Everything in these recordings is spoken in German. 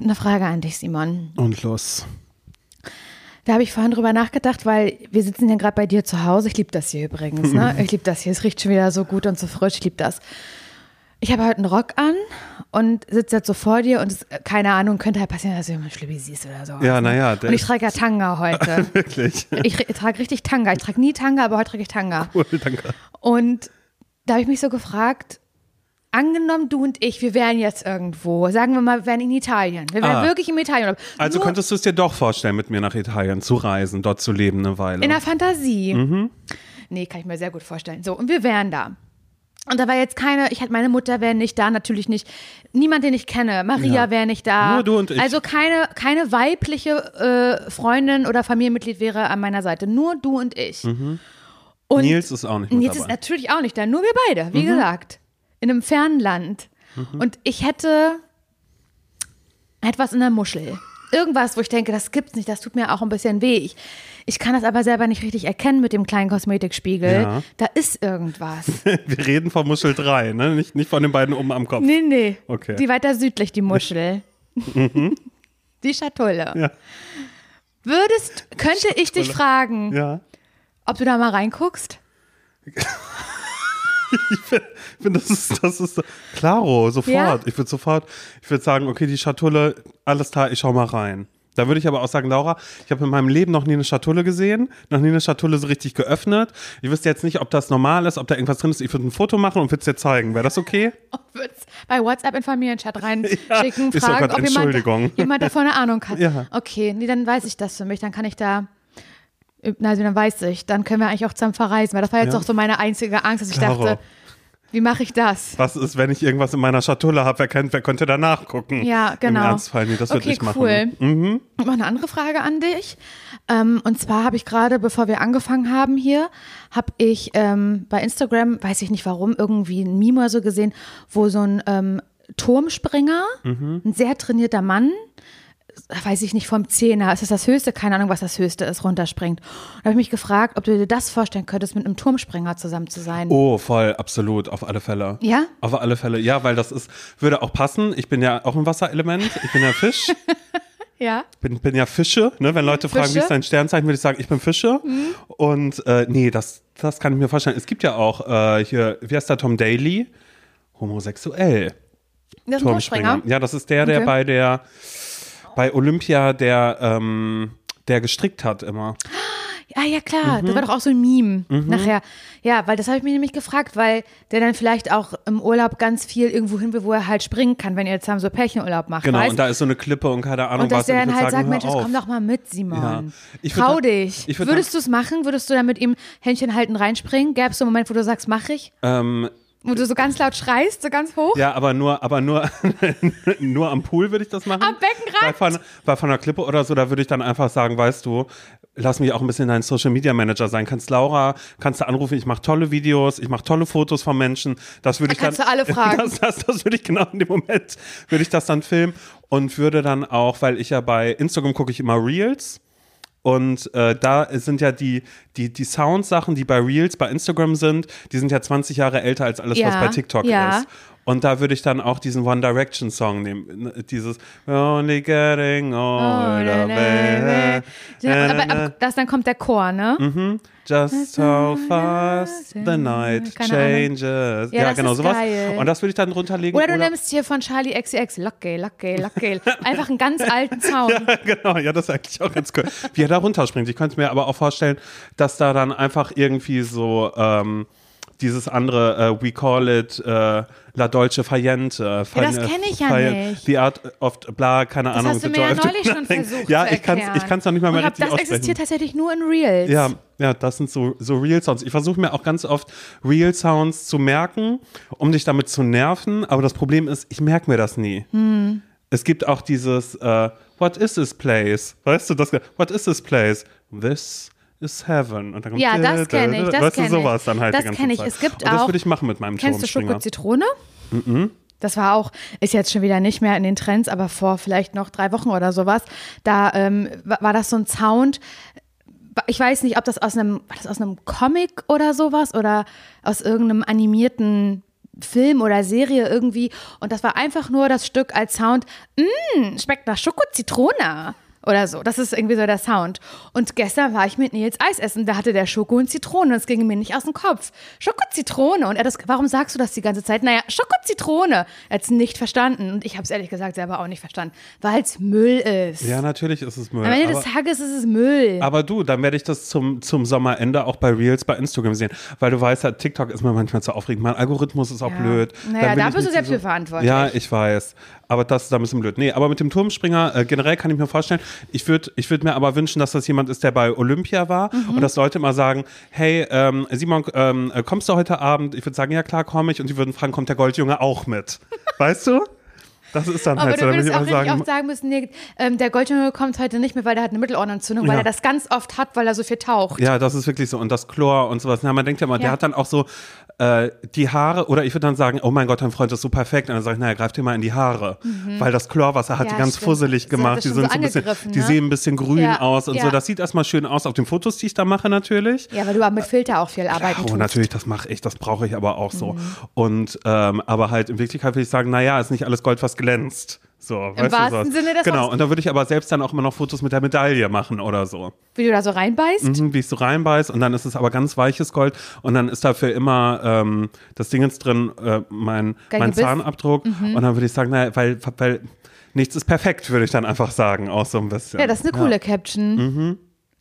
Eine Frage an dich, Simon. Und los. Da habe ich vorhin drüber nachgedacht, weil wir sitzen ja gerade bei dir zu Hause. Ich liebe das hier übrigens. Ne? Ich liebe das hier. Es riecht schon wieder so gut und so frisch. Ich liebe das. Ich habe heute einen Rock an und sitze jetzt so vor dir und es, keine Ahnung, könnte halt passieren, dass du jemand Schlübbi siehst oder so. Ja, naja. Und ich trage ja Tanga heute. Wirklich. Ich, ich trage richtig Tanga. Ich trage nie Tanga, aber heute trage ich Tanga. Cool, danke. Und da habe ich mich so gefragt, angenommen du und ich, wir wären jetzt irgendwo, sagen wir mal, wir wären in Italien. Wir wären Ah. wirklich im Italien. Also Nur könntest du es dir doch vorstellen, mit mir nach Italien zu reisen, dort zu leben eine Weile. in der Fantasie. Mhm. Nee, kann ich mir sehr gut vorstellen. So, und wir wären da. Und da war jetzt keine, ich hatte meine Mutter wäre nicht da, natürlich nicht. Niemand, den ich kenne. Maria Ja. wäre nicht da. Nur du und ich. Also keine, keine weibliche äh, Freundin oder Familienmitglied wäre an meiner Seite. Nur du und ich. Und Mhm. Nils ist auch nicht mit Nils ist dabei. natürlich auch nicht da, nur wir beide, Mhm. wie gesagt. In einem fernen Land. Und ich hätte etwas in der Muschel. Irgendwas, wo ich denke, das gibt's nicht, das tut mir auch ein bisschen weh. Ich, ich kann das aber selber nicht richtig erkennen mit dem kleinen Kosmetikspiegel. Ja. Da ist irgendwas. Wir reden von Muschel 3, ne? nicht, nicht von den beiden oben am Kopf. Nee, nee. Okay. Die weiter südlich, die Muschel. Die Schatulle. Ja. Würdest, könnte ich dich fragen, Ja. ob du da mal reinguckst? Ich finde, das ist, das ist klaro, sofort. Ja? Ich würde sofort, ich würde sagen, okay, die Schatulle, alles klar, ich schau mal rein. Da würde ich aber auch sagen, Laura, ich habe in meinem Leben noch nie eine Schatulle gesehen, noch nie eine Schatulle so richtig geöffnet. Ich wüsste jetzt nicht, ob das normal ist, ob da irgendwas drin ist. Ich würde ein Foto machen und würde es dir zeigen. Wäre das okay? Und bei WhatsApp in Familienchat reinschicken, ist so fragen, Gott, ob jemand, jemand davon eine Ahnung hat. Ja. Okay, nee, dann weiß ich das für mich. Dann kann ich da, also dann weiß ich, dann können wir eigentlich auch zusammen verreisen. Weil das war jetzt Ja. auch so meine einzige Angst, dass ich Klaro. dachte, wie mache ich das? Was ist, wenn ich irgendwas in meiner Schatulle habe? Wer, kennt, wer könnte da nachgucken? Ja, genau. Im Ernstfall, nee, das würde okay, ich machen. cool. Mhm. Und noch eine andere Frage an dich. Ähm, und zwar habe ich gerade, bevor wir angefangen haben hier, habe ich ähm, bei Instagram, weiß ich nicht warum, irgendwie ein Meme oder so gesehen, wo so ein ähm, Turmspringer, Mhm. ein sehr trainierter Mann, weiß ich nicht, vom Zehner, ist das das Höchste? Keine Ahnung, was das Höchste ist, runterspringt. Und da habe ich mich gefragt, ob du dir das vorstellen könntest, mit einem Turmspringer zusammen zu sein. Oh, voll, absolut, auf alle Fälle. Ja? Auf alle Fälle, ja, weil das ist, würde auch passen. Ich bin ja auch ein Wasserelement, ich bin ja Fisch, Ja? bin, bin ja Fische. Ne? Wenn Leute fragen, wie Fische? Mhm. ist dein Sternzeichen, würde ich sagen, ich bin Fische. Und äh, nee, das, das kann ich mir vorstellen. Es gibt ja auch äh, hier, wie heißt der Tom Daly? Homosexuell. Das Turmspringer. Ja, das ist der, der Okay. bei der, bei Olympia, der, ähm, der gestrickt hat immer. Ja, ja, klar. Mhm. Das war doch auch so ein Meme nachher. Ja, weil das habe ich mich nämlich gefragt, weil der dann vielleicht auch im Urlaub ganz viel irgendwo hin will, wo er halt springen kann, wenn ihr jetzt zusammen so Pärchenurlaub macht. Genau, weißt? und da ist so eine Klippe und keine Ahnung Und dass was. der ich dann würd halt sagt, hör Mensch, komm doch mal mit, Simon. Ja. Ich würd Trau dann- dich. ich würd Würdest du es machen? Würdest du dann mit ihm Händchen halten reinspringen? Gäbe es so einen Moment, wo du sagst, mach ich? Ähm, Wo du so ganz laut schreist, so ganz hoch? Ja, aber nur, aber nur, nur am Pool würde ich das machen. Am Beckenrand? Bei von, bei von der Klippe oder so, da würde ich dann einfach sagen, weißt du, lass mich auch ein bisschen dein Social Media Manager sein. Kannst Laura, kannst du anrufen, ich mache tolle Videos, ich mache tolle Fotos von Menschen. Das würde Da ich dann. kannst du alle fragen. Das, das, das würde ich genau in dem Moment, würde ich das dann filmen und würde dann auch, weil ich ja bei Instagram gucke ich immer Reels. Und äh, da sind ja die, die, die Soundsachen, die bei Reels, bei Instagram sind, die sind ja 20 Jahre älter als alles, was Ja, bei TikTok ja. ist. Und da würde ich dann auch diesen One Direction Song nehmen. Ne, Dieses Only Getting Older, baby. Ja, aber, aber das, dann kommt der Chor, ne? Mhm. Just how fast the night changes. Ja, Ja, genau sowas. geil. Und das würde ich dann runterlegen. Oder du nimmst hier von Charlie XCX, Lucky, Lucky, Lucky. Einfach einen ganz alten Sound. Ja, genau, ja, das ist eigentlich auch ganz cool. Wie er da runterspringt. Ich könnte mir aber auch vorstellen, dass da dann einfach irgendwie so ähm, dieses andere äh, We Call It äh, La Dolce Fayente. Äh, Ja, das kenn ich ja Fayente, nicht. The Art of bla, keine Das Ahnung. hast du mir ja neulich schon versucht Ja, ich kann es erklären. ich kann's noch nicht mal mehr Und richtig Das aussprechen. existiert tatsächlich nur in Reels. Ja, ja, das sind so, so Real-Sounds. Ich versuche mir auch ganz oft Real-Sounds zu merken, um dich damit zu nerven. Aber das Problem ist, ich merke mir das nie. Hm. Es gibt auch dieses äh, What is this place? Weißt du, das What is this place? This is heaven. Und dann kommt Ja, das kenn ich, das weißt du, sowas ich. dann halt Das die ganze kenn ich. Zeit. Es gibt Und das auch- würde ich machen mit meinem Kennst du Turmspringer. Schoko Zitrone? Das war auch, ist jetzt schon wieder nicht mehr in den Trends, aber vor vielleicht noch drei Wochen oder sowas. Da ähm, war, war das so ein Sound. Ich weiß nicht, ob das aus einem, war das aus einem Comic oder sowas oder aus irgendeinem animierten Film oder Serie irgendwie. Und das war einfach nur das Stück als Sound. Mmm, schmeckt nach Schokozitrone. Oder so. Das ist irgendwie so der Sound. Und gestern war ich mit Nils Eis essen. Da hatte der Schoko und Zitrone. Das ging mir nicht aus dem Kopf. Schokozitrone. Und er das, warum sagst du das die ganze Zeit? Naja, Schokozitrone. Er hat es nicht verstanden. Und ich habe es ehrlich gesagt selber auch nicht verstanden. Weil es Müll ist. Ja, natürlich ist es Müll. Am Ende aber, des Tages ist es Müll. aber du, dann werde ich das zum, zum Sommerende auch bei Reels bei Instagram sehen. Weil du weißt ja, TikTok ist mir manchmal zu aufregend. Mein Algorithmus ist auch Ja. blöd. Naja, Dann will da ich bist du selbst für verantwortlich. Ja, ich weiß. Aber das ist da ein bisschen blöd. Nee, aber mit dem Turmspringer, äh, generell kann ich mir vorstellen, ich würde ich würd mir aber wünschen, dass das jemand ist, der bei Olympia war Mhm. und dass Leute immer sagen, hey, ähm, Simon, ähm, äh, kommst du heute Abend? Ich würde sagen, ja klar, komme ich. Und die würden fragen, kommt der Goldjunge auch mit? Weißt du? Das ist dann Aber halt du so. Da würde würdest auch richtig sagen, oft sagen müssen, nee, ähm, der Goldjunge kommt heute nicht mehr, weil der hat eine Mittelohrenentzündung, weil Ja. er das ganz oft hat, weil er so viel taucht. Ja, das ist wirklich so. Und das Chlor und sowas. Ja, man denkt ja mal, der Ja. hat dann auch so äh, die Haare, oder ich würde dann sagen, oh mein Gott, dein Freund ist so perfekt. Und dann sage ich, naja, greif dir mal in die Haare. Weil das Chlorwasser hat Mhm. Ja, die ganz stimmt. fusselig gemacht. Die sind so ein bisschen, angegriffen, die ne? sehen ein bisschen grün aus und so. Das sieht erstmal schön aus auf den Fotos, die ich da mache natürlich. Ja, weil du auch mit Filter auch viel arbeiten Oh, natürlich, das mache ich, das brauche ich aber auch so. Mhm. Und ähm, aber halt in Wirklichkeit würde ich sagen, naja, ist nicht alles Gold, was glänzt. So, du, wahrsten. Sinne des Genau, und da würde ich aber selbst dann auch immer noch Fotos mit der Medaille machen oder so. Wie du da so reinbeißt. Mhm, wie ich so reinbeiß und dann ist es aber ganz weiches Gold und dann ist dafür immer ähm, das Ding jetzt drin, äh, mein, mein Gebiss. Zahnabdruck Mhm. und dann würde ich sagen, naja, weil, weil nichts ist perfekt, würde ich dann einfach sagen, auch so ein bisschen. Ja, das ist eine coole Caption. Mhm.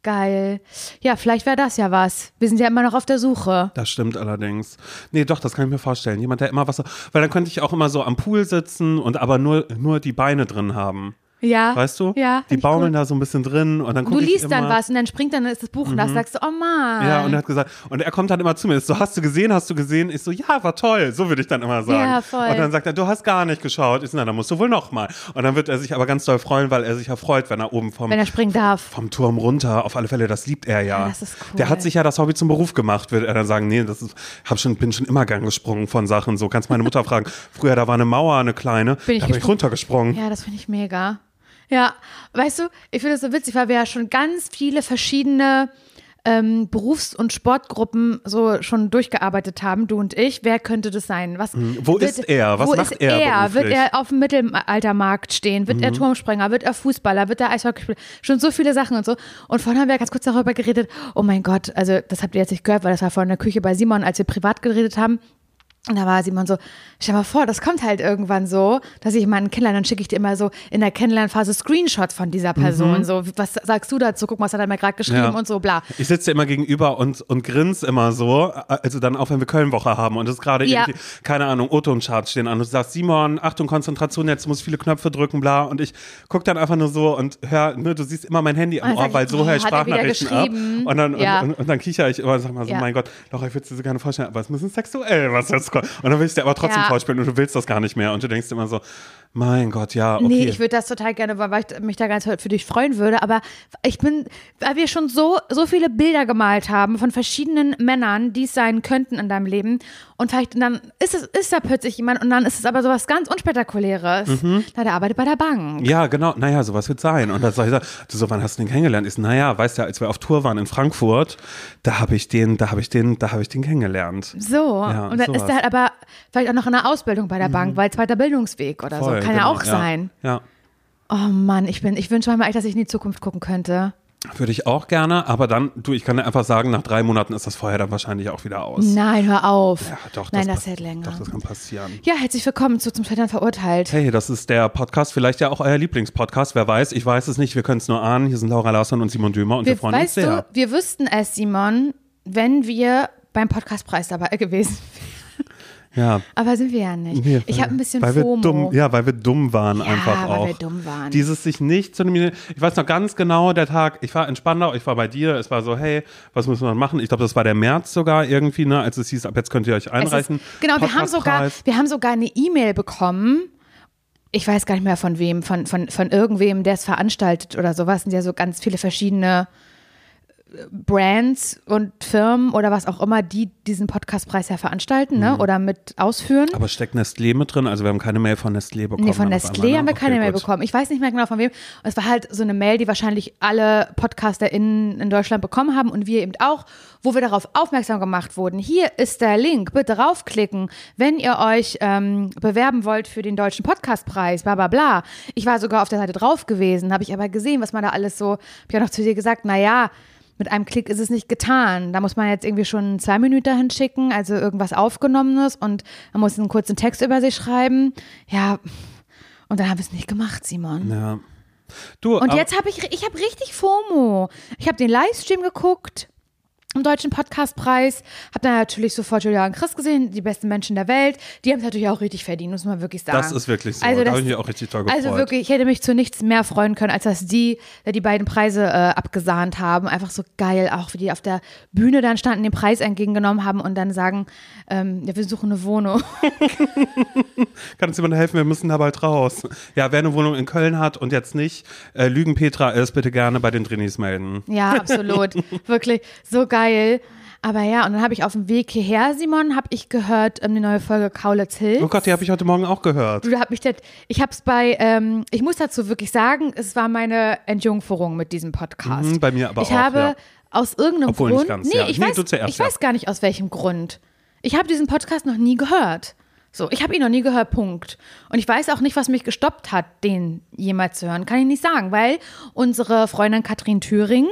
Geil. Ja, vielleicht wäre das ja was. Wir sind ja immer noch auf der Suche. Das stimmt allerdings. Nee, doch, das kann ich mir vorstellen. Jemand, der immer was weil dann könnte ich auch immer so am Pool sitzen und aber nur, nur die Beine drin haben. Ja. Weißt du? Ja. Die ich baumeln gut. da so ein bisschen drin und dann gucke Du ich liest immer, Mhm. dann was und dann springt dann ist das Buch und da sagst du, oh Mann. Ja, und er hat gesagt, und er kommt dann immer zu mir, ist so, hast du gesehen, hast du gesehen? Ich so, ja, war toll, so würde ich dann immer sagen. Ja, voll. Und dann sagt er, du hast gar nicht geschaut. Ich so, na, dann musst du wohl noch mal. Und dann wird er sich aber ganz doll freuen, weil er sich ja freut, wenn er oben vom, Wenn er springen darf. vom Turm runter, auf alle Fälle, das liebt er ja. Ja, das ist cool. Der hat sich ja das Hobby zum Beruf gemacht, würde er dann sagen, nee, das ist, hab schon, bin schon immer gern gesprungen von Sachen, so, kannst meine Mutter fragen. Früher, da war eine Mauer, eine kleine, Bin ich da bin ich gesprungen? runtergesprungen. Ja, das finde ich mega. Ja, weißt du, ich finde es so witzig, weil wir ja schon ganz viele verschiedene ähm, Berufs- und Sportgruppen so schon durchgearbeitet haben, du und ich. Wer könnte das sein? Was Mhm. Wo ist er? Was wo macht ist er er? Wird er auf dem Mittelaltermarkt stehen? Wird Mhm. er Turmspringer? Wird er Fußballer? Wird er Eishockeyspieler? Schon so viele Sachen und so. Und vorhin haben wir ganz kurz darüber geredet. Oh mein Gott, also das habt ihr jetzt nicht gehört, weil das war vorhin in der Küche bei Simon, als wir privat geredet haben. Und da war Simon so, stell mal vor, das kommt halt irgendwann so, dass ich jemanden kennenlerne, dann schicke ich dir immer so in der Kennenlernphase Screenshots von dieser Person. So, was sagst du dazu? Guck mal, was hat er mir gerade geschrieben Mhm. Ja. und so, bla. Ich sitze dir immer gegenüber und, und grins immer so, also dann auch wenn wir Kölnwoche haben und es gerade Ja. irgendwie, keine Ahnung, O-Ton-Charts stehen an und du sagst, Simon, Achtung, Konzentration, jetzt muss viele Knöpfe drücken, bla und ich guck dann einfach nur so und hör, ne, du siehst immer mein Handy am Und Ohr, weil ich, so höre ich Sprachnachrichten ab und dann, Ja. und, und, und dann kicher ich immer und sag mal so, mein Gott, doch, ich würde es dir so gerne vorstellen, aber es ist ein bisschen sexuell, was jetzt kommt und dann will ich dir aber trotzdem Ja. vorspielen und du willst das gar nicht mehr und du denkst immer so, mein Gott, ja, okay. Nee, ich würde das total gerne, weil ich mich da ganz für dich freuen würde. Aber ich bin, weil wir schon so, so viele Bilder gemalt haben von verschiedenen Männern, die es sein könnten in deinem Leben. Und vielleicht dann ist es, ist da plötzlich jemand und dann ist es aber sowas ganz Unspektakuläres. Mhm. Na, der arbeitet bei der Bank. Ja, genau. Naja, sowas wird sein. Und dann sag ich, du so, wann hast du den kennengelernt? So, naja, weißt du, als wir auf Tour waren in Frankfurt, da habe ich den, da habe ich den, da habe ich den kennengelernt. So. Ja, und dann sowas. ist er halt aber vielleicht auch noch in der Ausbildung bei der Bank, weil zweiter Bildungsweg oder Voll, so. Kann ja genau, auch sein. Ja. Oh Mann, ich bin, ich wünsche manchmal echt, dass ich in die Zukunft gucken könnte. Würde ich auch gerne, aber dann, du, ich kann dir einfach sagen, nach drei Monaten ist das vorher dann wahrscheinlich auch wieder aus. Nein, hör auf. Ja, doch, Nein, das das hält länger. Doch, das kann passieren. Ja, herzlich willkommen zu Zum Scheitern verurteilt. Hey, das ist der Podcast, vielleicht ja auch euer Lieblingspodcast, wer weiß, ich weiß es nicht, wir können es nur ahnen. Hier sind Laura Larsson und Simon Dömer und wir, Wir, freuen uns weißt sehr. du, wir wüssten es, Simon, wenn wir beim Podcastpreis dabei gewesen wären. Ja. Aber sind wir ja nicht. Nee, ich weil- habe ein bisschen weil FOMO. Wir dumm, ja, weil wir dumm waren Ja, einfach weil auch. wir dumm waren. Dieses sich nicht zu nominieren. Ich weiß noch ganz genau, der Tag, ich war in Spandau, ich war bei dir, es war so, hey, was müssen wir machen? Ich glaube, das war der März sogar irgendwie, ne, als es hieß, ab jetzt könnt ihr euch einreichen. Ist, genau, wir haben, sogar, wir haben sogar eine E-Mail bekommen. Ich weiß gar nicht mehr von wem, von, von, von irgendwem, der es veranstaltet oder sowas. Sind ja so ganz viele verschiedene Brands und Firmen oder was auch immer, die diesen Podcastpreis ja veranstalten ne? oder mit ausführen. Aber steckt Nestlé mit drin? Also wir haben keine Mail von Nestlé bekommen. Nee, von Nestlé ne? haben wir Okay, keine Mail gut. bekommen. Ich weiß nicht mehr genau von wem. Und es war halt so eine Mail, die wahrscheinlich alle PodcasterInnen in Deutschland bekommen haben und wir eben auch, wo wir darauf aufmerksam gemacht wurden. Hier ist der Link, bitte raufklicken, wenn ihr euch ähm, bewerben wollt für den Deutschen Podcastpreis, bla bla bla. Ich war sogar auf der Seite drauf gewesen, habe ich aber gesehen, was man da alles so, habe ich auch noch zu dir gesagt, naja, mit einem Klick ist es nicht getan. Da muss man jetzt irgendwie schon zwei Minuten hinschicken, also irgendwas Aufgenommenes und man muss einen kurzen Text über sich schreiben. Ja, und dann haben wir es nicht gemacht, Simon. Ja. Du, Und aber- jetzt habe ich, ich habe richtig FOMO. Ich habe den Livestream geguckt im Deutschen Podcastpreis, habe dann natürlich sofort Julia und Chris gesehen, die besten Menschen der Welt. Die haben es natürlich auch richtig verdient, muss man wirklich sagen. das ist wirklich so. Also da habe ich mich auch richtig toll gefreut. Also wirklich, ich hätte mich zu nichts mehr freuen können, als dass die äh, die beiden Preise äh, abgesahnt haben. Einfach so geil, auch wie die auf der Bühne dann standen, den Preis entgegengenommen haben und dann sagen, ähm, ja, wir suchen eine Wohnung. Kann uns jemand helfen? Wir müssen da bald raus. Ja, wer eine Wohnung in Köln hat und jetzt nicht äh, Lügen Petra ist, bitte gerne bei den Drinis melden. Ja, absolut. Wirklich so geil. Aber ja, und dann habe ich auf dem Weg hierher, Simon, habe ich gehört, ähm, die neue Folge Kaulitz Hills. Oh Gott, die habe ich heute Morgen auch gehört. Du hab das, ich habe es bei, ähm, ich muss dazu wirklich sagen, es war meine Entjungferung mit diesem Podcast. Mhm, bei mir aber ich auch, habe ja. aus irgendeinem Obwohl nicht Grund, ganz, nee, ja. ich Nee, weiß, zuerst, ich ja. weiß gar nicht aus welchem Grund. Ich habe diesen Podcast noch nie gehört. So, ich habe ihn noch nie gehört, Punkt. Und ich weiß auch nicht, was mich gestoppt hat, den jemals zu hören. Kann ich nicht sagen, weil unsere Freundin Katrin Thüring,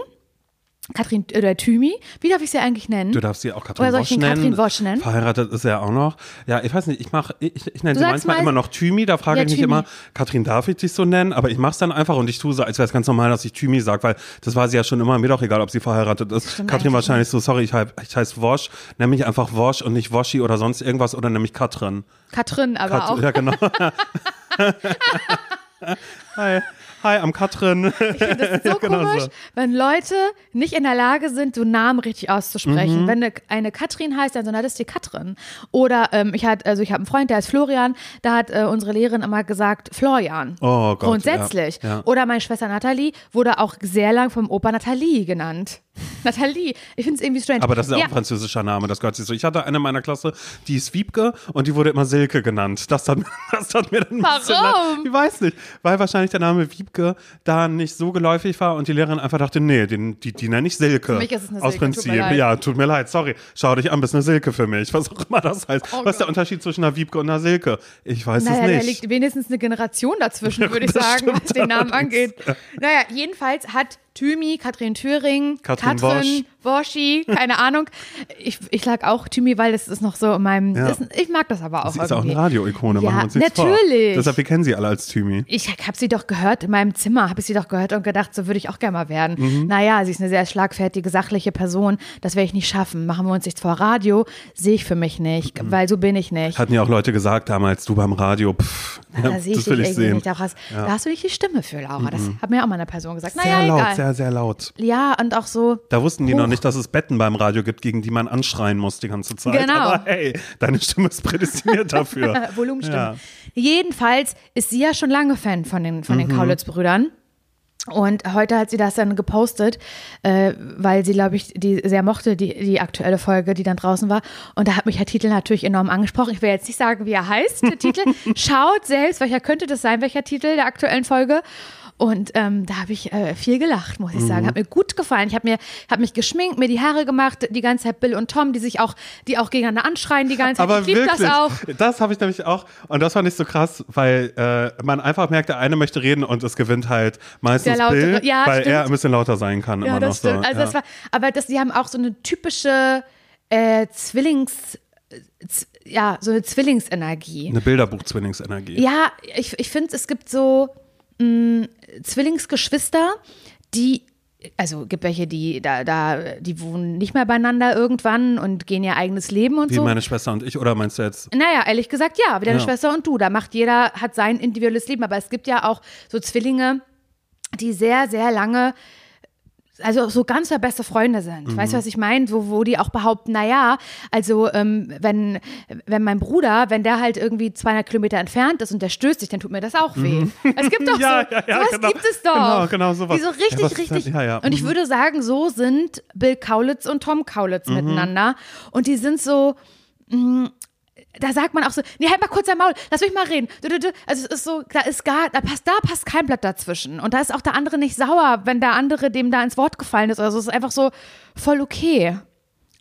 Katrin oder Thymi, wie darf ich sie eigentlich nennen? Du darfst sie auch Katrin Oder soll Wosch ich ihn nennen. Katrin Wosch nennen? Verheiratet ist er auch noch. Ja, ich weiß nicht, ich mache, ich, ich nenne sie manchmal mal- immer noch Thymi, da frage Ja, ich mich Thymi. immer, Katrin, darf ich dich so nennen? Aber ich mache es dann einfach und ich tue so, als wäre es ganz normal, dass ich Thymi sage, weil das war sie ja schon immer, mir doch egal, ob sie verheiratet ist. Katrin wahrscheinlich so, sorry, ich, ich heiße Wosch, nenn mich einfach Wosch und nicht Woschi oder sonst irgendwas oder nenn mich Katrin. Katrin aber Kat auch. Ja, genau. Hi. Hi, am Katrin. Das ist so genau komisch, so. wenn Leute nicht in der Lage sind, so Namen richtig auszusprechen. Mhm. Wenn eine, eine Katrin heißt, dann so, na, das ist die Katrin. Oder ähm, ich hatte, also ich habe einen Freund, der heißt Florian, da hat äh, unsere Lehrerin immer gesagt, Florian. Oh Gott, Grundsätzlich. ja, ja. Oder meine Schwester Nathalie wurde auch sehr lang vom Opa Nathalie genannt. Nathalie. Ich finde es irgendwie strange. Aber das ist ja auch ja. ein französischer Name, das gehört sich so. Ich hatte eine in meiner Klasse, die ist Wiebke und die wurde immer Silke genannt. Das hat, das hat mir dann Warum? Ich weiß nicht, weil wahrscheinlich der Name Wiebke da nicht so geläufig war und die Lehrerin einfach dachte, nee, den, die, die nenne ich Silke. Für mich ist es eine Aus Silke, tut Prinzip. leid. Ja, tut mir leid, sorry. Schau dich an, bist eine Silke für mich. Was auch immer das heißt. Oh Was ist der. Unterschied zwischen einer Wiebke und einer Silke? Ich weiß Naja, es da nicht. liegt wenigstens eine Generation dazwischen, würde ich sagen, was den Namen angeht. Naja, jedenfalls hat Thymi, Katrin Thüring, Katrin Katrin Woschi, keine Ahnung. Ich, ich lag auch Thymi, weil das ist noch so in meinem. Ja. Das, ich mag das aber auch. Sie ist auch eine Radioikone, Ja, machen wir uns natürlich. vor. Deshalb, wir kennen sie alle als Thymi. Ich habe sie doch gehört in meinem Zimmer, habe ich sie doch gehört und gedacht, so würde ich auch gerne mal werden. Mhm. Naja, sie ist eine sehr schlagfertige, sachliche Person. Das werde ich nicht schaffen. Machen wir uns nichts vor. Radio sehe ich für mich nicht, Mhm. weil so bin ich nicht. Hatten ja auch Leute gesagt damals, du beim Radio, pff, ja, da sehe ich das will dich ich sehen. nicht. Da hast, da hast du nicht die Stimme für, Laura. Das hat mir auch mal eine Person gesagt. Sehr Naja, laut, egal. sehr, sehr laut. Ja, und auch so. Da wussten die noch Hoch. nicht, dass es Betten beim Radio gibt, gegen die man anschreien muss die ganze Zeit. Genau. Aber hey, deine Stimme ist prädestiniert dafür. Volumenstimme. Ja. Jedenfalls ist sie ja schon lange Fan von den, von den Mhm. Kaulitz-Brüdern. Und heute hat sie das dann gepostet, äh, weil sie, glaube ich, die sehr mochte, die, die aktuelle Folge, die dann draußen war. Und da hat mich der Titel natürlich enorm angesprochen. Ich will jetzt nicht sagen, wie er heißt, der Titel. Schaut selbst, welcher könnte das sein, welcher Titel der aktuellen Folge. Und ähm, da habe ich äh, viel gelacht, muss ich Mhm. sagen. Hat mir gut gefallen. Ich habe mir hab mich geschminkt, mir die Haare gemacht, die ganze Zeit Bill und Tom, die sich auch, die auch gegeneinander anschreien die ganze Zeit. Aber ich liebe das auch. das habe ich nämlich auch. Und das fand ich so krass, weil äh, man einfach merkt, der eine möchte reden und es gewinnt halt meistens Der Lautere. Bill, Ja, weil stimmt. er ein bisschen lauter sein kann Ja, immer noch das so. stimmt. Also ja. das war, aber das, die haben auch so eine typische äh, Zwillings, äh, ja, so eine Zwillingsenergie. Eine Bilderbuch-Zwillingsenergie. Ja, ich, ich finde, es gibt so mh, Zwillingsgeschwister, die also gibt welche, die da, da, die wohnen nicht mehr beieinander irgendwann und gehen ihr eigenes Leben und Wie so. meine Schwester und ich, oder meinst du jetzt? Naja, ehrlich gesagt, ja, wie deine Ja. Schwester und du. Da macht jeder, hat sein individuelles Leben. Aber es gibt ja auch so Zwillinge, die sehr, sehr lange also so ganz beste Freunde sind. Mhm. Weißt du, was ich meine? Wo, wo die auch behaupten, naja, also ähm, wenn, wenn mein Bruder, wenn der halt irgendwie 200 Kilometer entfernt ist und der stößt sich, dann tut mir das auch weh. Es gibt doch Mhm. Ja, so, ja, ja, sowas genau. gibt es doch. Genau, genau, sowas. Die so richtig, Ja, was- richtig. ja. Und ich Mhm. würde sagen, so sind Bill Kaulitz und Tom Kaulitz Mhm. miteinander. Und die sind so, mh, da sagt man auch so, nee, halt mal kurz dein Maul, lass mich mal reden. Also es ist so, da ist gar, da passt, da passt kein Blatt dazwischen. Und da ist auch der andere nicht sauer, wenn der andere dem da ins Wort gefallen ist. Also es ist einfach so voll okay.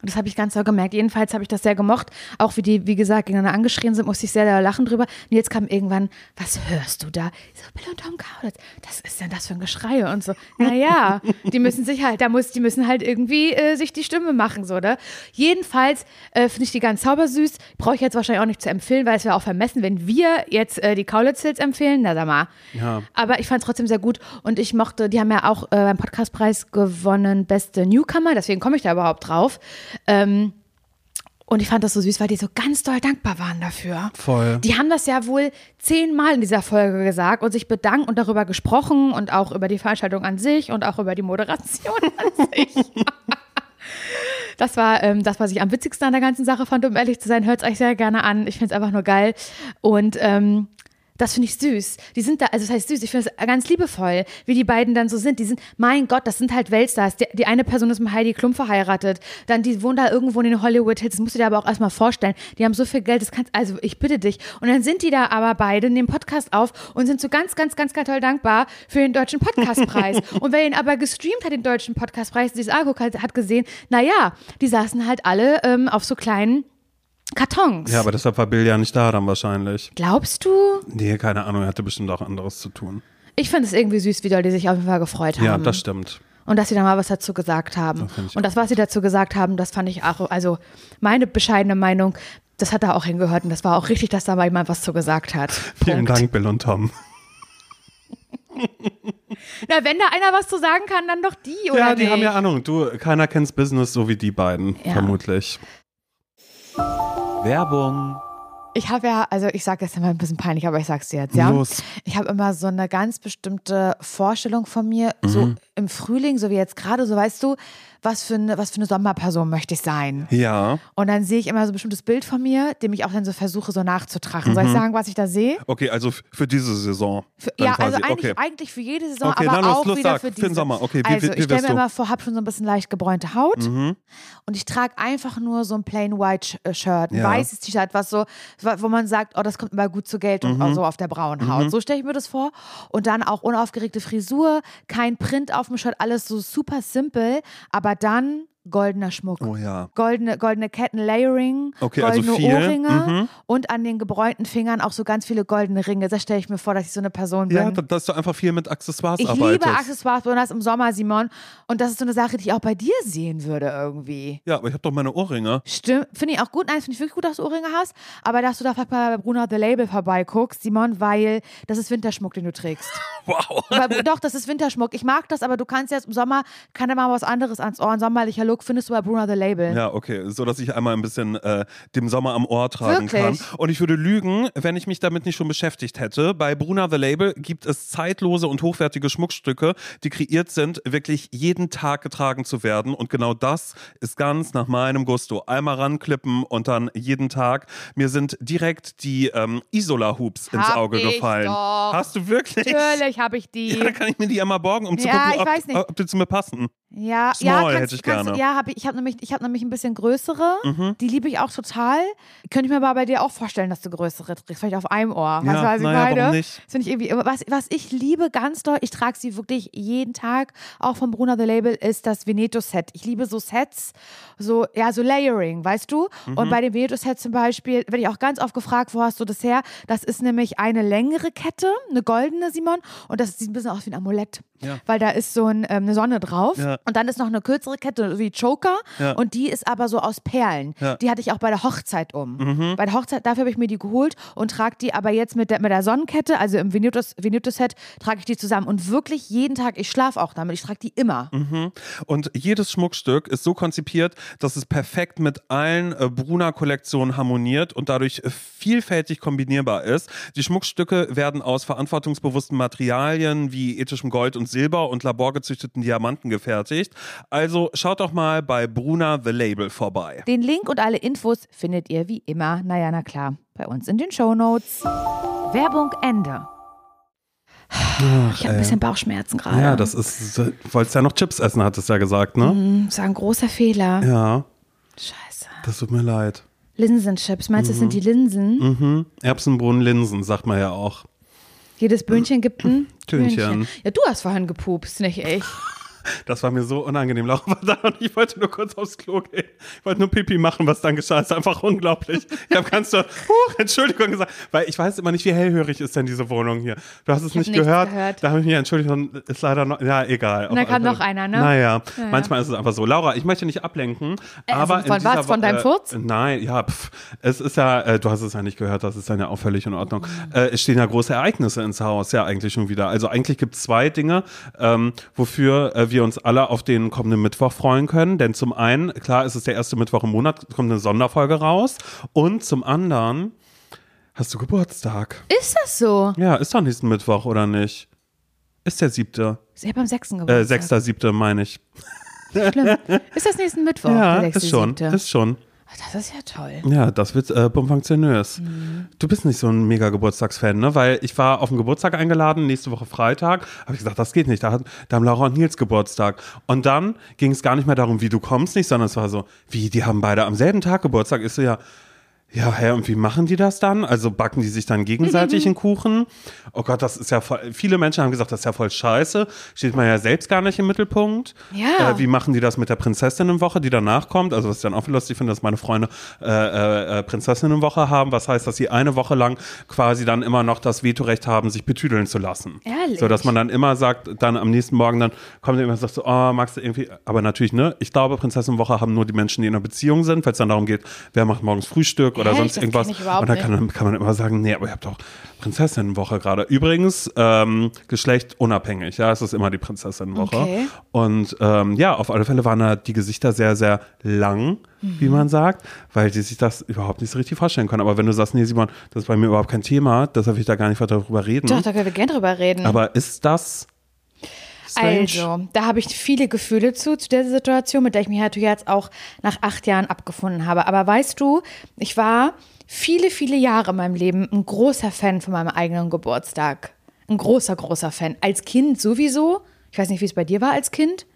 Und das habe ich ganz so gemerkt. Jedenfalls habe ich das sehr gemocht. Auch wie die, wie gesagt, gegeneinander angeschrien sind, musste ich sehr, sehr lachen drüber. Und jetzt kam irgendwann, was hörst du da? Ich so, Bill und Tom Kaulitz, das ist denn das für ein Geschrei? Und so, naja, die müssen sich halt, da muss, die müssen halt irgendwie äh, sich die Stimme machen, so, ne? Jedenfalls äh, finde ich die ganz zaubersüß. Brauche ich jetzt wahrscheinlich auch nicht zu empfehlen, weil es wäre auch vermessen, wenn wir jetzt äh, die Kaulitz-Hills empfehlen. Na, sag mal. Ja. Aber ich fand es trotzdem sehr gut und ich mochte, die haben ja auch äh, beim Podcastpreis gewonnen, beste Newcomer, deswegen komme ich da überhaupt drauf. Ähm, und ich fand das so süß, weil die so ganz doll dankbar waren dafür. Voll. Die haben das ja wohl zehnmal in dieser Folge gesagt und sich bedankt und darüber gesprochen und auch über die Veranstaltung an sich und auch über die Moderation an sich. Das war ähm, das, was ich am witzigsten an der ganzen Sache fand, um ehrlich zu sein. Hört es euch sehr gerne an. Ich finde es einfach nur geil. Und ähm, das finde ich süß. Die sind da, also das heißt süß, ich finde es ganz liebevoll, wie die beiden dann so sind. Die sind, mein Gott, das sind halt Weltstars. Die, die eine Person ist mit Heidi Klum verheiratet, dann die wohnen da irgendwo in den Hollywood Hills. Das musst du dir aber auch erstmal vorstellen. Die haben so viel Geld, das kannst, also ich bitte dich. Und dann sind die da aber beide, nehmen Podcast auf und sind so ganz, ganz, ganz, ganz toll dankbar für den deutschen Podcastpreis. und wer ihn aber gestreamt hat, den deutschen Podcastpreis, dieses Argo hat, hat gesehen, naja, die saßen halt alle ähm, auf so kleinen Kartons. Ja, aber deshalb war Bill ja nicht da dann wahrscheinlich. Glaubst du? Nee, keine Ahnung, er hatte bestimmt auch anderes zu tun. Ich finde es irgendwie süß, wie doll die sich auf jeden Fall gefreut haben. Ja, das stimmt. Und dass sie da mal was dazu gesagt haben. Das und das, was sie dazu gesagt haben, das fand ich auch, also meine bescheidene Meinung, das hat da auch hingehört und das war auch richtig, dass da mal jemand was zu gesagt hat. Vielen Punkt. Dank, Bill und Tom. Na, wenn da einer was zu sagen kann, dann doch die, oder ja, die nicht? haben ja Ahnung. Du, keiner kennt's Business so wie die beiden, Ja. vermutlich. Werbung. Ich habe ja, also ich sage jetzt immer ein bisschen peinlich, aber ich sag's dir jetzt, ja. Los. Ich habe immer so eine ganz bestimmte Vorstellung von mir, so Mhm. im Frühling, so wie jetzt gerade, so weißt du, was für eine, was für eine Sommerperson möchte ich sein. Ja. Und dann sehe ich immer so ein bestimmtes Bild von mir, dem ich auch dann so versuche, so nachzutragen. Mhm. Soll ich sagen, was ich da sehe? Okay, also für diese Saison. Für, ja, also quasi. eigentlich, okay. eigentlich für jede Saison, Okay, aber dann los, auch los, wieder sag, für für diese. den Sommer. Okay, wie- also wie- wie ich stelle mir immer vor, habe schon so ein bisschen leicht gebräunte Haut Mhm. und ich trage einfach nur so ein plain white äh, Shirt, ein Ja. weißes T-Shirt, was so, wo man sagt, oh, das kommt immer gut zur Geltung, Mhm. so auf der braunen Haut. So stelle ich mir das vor. Und dann auch unaufgeregte Frisur, kein Print auf dem Shirt, alles so super simpel, aber dann goldener Schmuck. Oh ja. Goldene, goldene Ketten, Layering, Okay, also goldene viel. Ohrringe Mhm. und an den gebräunten Fingern auch so ganz viele goldene Ringe. Das stelle ich mir vor, dass ich so eine Person bin. Ja, da- dass du einfach viel mit Accessoires ich arbeitest. liebe Accessoires, besonders im Sommer, Simon. Und das ist so eine Sache, die ich auch bei dir sehen würde irgendwie. Ja, aber ich habe doch meine Ohrringe. Stimmt, finde ich auch gut. Nein, finde ich wirklich gut, dass du Ohrringe hast. Aber dass du da vielleicht mal bei Bruno The Label vorbeiguckst, Simon, weil das ist Winterschmuck, den du trägst. Wow. aber, doch, das ist Winterschmuck. Ich mag das, aber du kannst jetzt im Sommer, kann da mal was anderes ans Ohr. Ein sommerlicher Look findest du bei Bruno The Label. Ja, okay, so dass ich einmal ein bisschen äh, dem Sommer am Ohr tragen Wirklich? kann. Und ich würde lügen, wenn ich mich damit nicht schon beschäftigt hätte. Bei Bruna the Label gibt es zeitlose und hochwertige Schmuckstücke, die kreiert sind, wirklich jeden Tag getragen zu werden. Und genau das ist ganz nach meinem Gusto. Einmal ranklippen und dann jeden Tag. Mir sind direkt die ähm, Isola-Hoops ins Auge gefallen. doch. Hast du wirklich? Natürlich habe ich die. Ja, dann kann ich mir die einmal borgen, um zu Ja, gucken, ob, ob die zu mir passen. Ja, Small ja, kannst, hätte ich kannst, gerne. Ja, hab ich, ich habe nämlich, ich hab nämlich ein bisschen größere. Mhm. Die liebe ich auch total. Könnte ich mir aber bei dir auch vorstellen, dass du größere trägst. Vielleicht auf einem Ohr. Weißt Ja, du, was ich naja, meine? nicht? Das ich irgendwie, was, was ich liebe ganz doll, ich trage sie wirklich jeden Tag, auch vom Bruna The Label, ist das Veneto-Set. Ich liebe so Sets, so, ja, so Layering, weißt du? Mhm. Und bei dem Veneto-Set zum Beispiel, werde ich auch ganz oft gefragt, wo hast du das her? Das ist nämlich eine längere Kette, eine goldene, Simon, und das sieht ein bisschen aus wie ein Amulett. Ja. Weil da ist so ein, ähm, eine Sonne drauf. Ja. Und dann ist noch eine kürzere Kette, wie Choker. Ja. Und die ist aber so aus Perlen. Mhm. Die hatte ich auch bei der Hochzeit um. Bei der Hochzeit, dafür habe ich mir die geholt und trage die aber jetzt mit der, mit der Sonnenkette, also im Veneto-Set, trage ich die zusammen. Und wirklich jeden Tag, ich schlafe auch damit, ich trage die immer. Mhm. Und jedes Schmuckstück ist so konzipiert, dass es perfekt mit allen äh, Bruna-Kollektionen harmoniert und dadurch vielfältig kombinierbar ist. Die Schmuckstücke werden aus verantwortungsbewussten Materialien wie ethischem Gold und Silber und laborgezüchteten Diamanten gefertigt. Also schaut doch mal bei Bruna The Label vorbei. Den Link und alle Infos findet ihr wie immer, naja, na klar, bei uns in den Shownotes. Werbung Ende. ich habe ein bisschen Bauchschmerzen gerade. Ja, das ist, du wolltest ja noch Chips essen, hattest du ja gesagt, ne? Hm, Das war ein großer Fehler. Ja, Scheiße. das tut mir leid. Linsenchips, meinst du, das sind die Linsen? Mhm. Erbsenbohnen, Linsen, sagt man ja auch. Jedes Böhnchen gibt ein Tönchen. Ja, du hast vorhin gepupst, nicht ich. Das war mir so unangenehm. Laura war da und ich wollte nur kurz aufs Klo gehen. Ich wollte nur Pipi machen, was dann geschah. Das ist einfach unglaublich. Ich habe ganz so, huh, Entschuldigung gesagt, weil ich weiß immer nicht, wie hellhörig ist denn diese Wohnung hier. Du hast es hab nicht gehört. gehört. Da habe ich mich entschuldigt und ist leider noch, ja, egal. Und da Auf kam noch einer, ne? Naja, Ja, ja. manchmal ist es einfach so. Laura, ich möchte nicht ablenken, also aber in von was? Von deinem äh, Furz? Nein, ja, pff, es ist ja, äh, du hast es ja nicht gehört, das ist dann ja auch völlig in Ordnung. Mhm. Äh, es stehen ja große Ereignisse ins Haus, ja eigentlich schon wieder. Also eigentlich gibt es zwei Dinge, ähm, wofür äh, wir uns alle auf den kommenden Mittwoch freuen können. Denn zum einen, klar, es ist der erste Mittwoch im Monat, kommt eine Sonderfolge raus. Und zum anderen, hast du Geburtstag? Ist das so? Ja, ist doch nächsten Mittwoch, oder nicht? Ist der siebte. Ich habe am 6. Äh, Geburtstag. sechster, siebte, meine ich. Schlimm. Ist das nächsten Mittwoch? ja, ist schon, siebte? ist schon. Das ist ja toll. Ja, das wird äh, bummfunktionös. Mhm. Du bist nicht so ein mega Geburtstagsfan, ne? Weil ich war auf den Geburtstag eingeladen, nächste Woche Freitag. Habe ich gesagt, das geht nicht. Da, hat, da haben Laura und Nils Geburtstag. Und dann ging es gar nicht mehr darum, wie du kommst nicht, sondern es war so, wie, die haben beide am selben Tag Geburtstag. Ich so, ja, ja, hä, und wie machen die das dann? Also backen die sich dann gegenseitig einen Kuchen? Oh Gott, das ist ja voll, viele Menschen haben gesagt, das ist ja voll scheiße. Steht man ja selbst gar nicht im Mittelpunkt. Ja. Äh, wie machen die das mit der Prinzessinnenwoche, die danach kommt? Also was ich dann auch lustig finde, dass meine Freunde äh, äh, äh, Prinzessinnenwoche haben. Was heißt, dass sie eine Woche lang quasi dann immer noch das Vetorecht haben, sich betüdeln zu lassen. Ehrlich? So, dass man dann immer sagt, dann am nächsten Morgen dann kommt immer und sagt so, oh, magst du irgendwie, aber natürlich, ne, ich glaube, Prinzessinnenwoche haben nur die Menschen, die in einer Beziehung sind, weil es dann darum geht, wer macht morgens Frühstück oder Echt? sonst irgendwas. Und dann kann, man- kann man immer sagen, nee, aber ihr habt doch Prinzessinnenwoche gerade. Übrigens, ähm, Geschlecht unabhängig, ja, es ist immer die Prinzessinnenwoche. Okay. Und ähm, ja, auf alle Fälle waren da die Gesichter sehr, sehr lang, wie man sagt, weil die sich das überhaupt nicht so richtig vorstellen können. Aber wenn du sagst, nee, Simon, das ist bei mir überhaupt kein Thema, deshalb will ich da gar nicht weiter drüber reden. Doch, da können wir gerne drüber reden. Aber ist das Also, da habe ich viele Gefühle zu, zu der Situation, mit der ich mich natürlich jetzt auch nach acht Jahren abgefunden habe. Aber weißt du, ich war viele, viele Jahre in meinem Leben ein großer Fan von meinem eigenen Geburtstag. Ein großer, großer Fan. Als Kind sowieso. Ich weiß nicht, wie es bei dir war als Kind.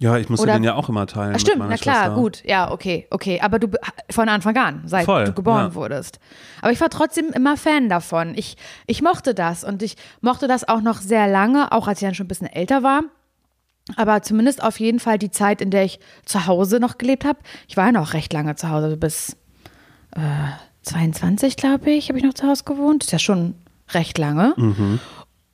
Ja, ich musste Oder- den ja auch immer teilen. Ah, stimmt, na klar, Schwester. gut. Ja, okay, okay. Aber du von Anfang an, seit Voll, du geboren ja. wurdest. Aber ich war trotzdem immer Fan davon. Ich, ich mochte das und ich mochte das auch noch sehr lange, auch als ich dann schon ein bisschen älter war. Aber zumindest auf jeden Fall die Zeit, in der ich zu Hause noch gelebt habe. Ich war ja noch recht lange zu Hause, bis äh, 22, glaube ich, habe ich noch zu Hause gewohnt. ist ja schon recht lange.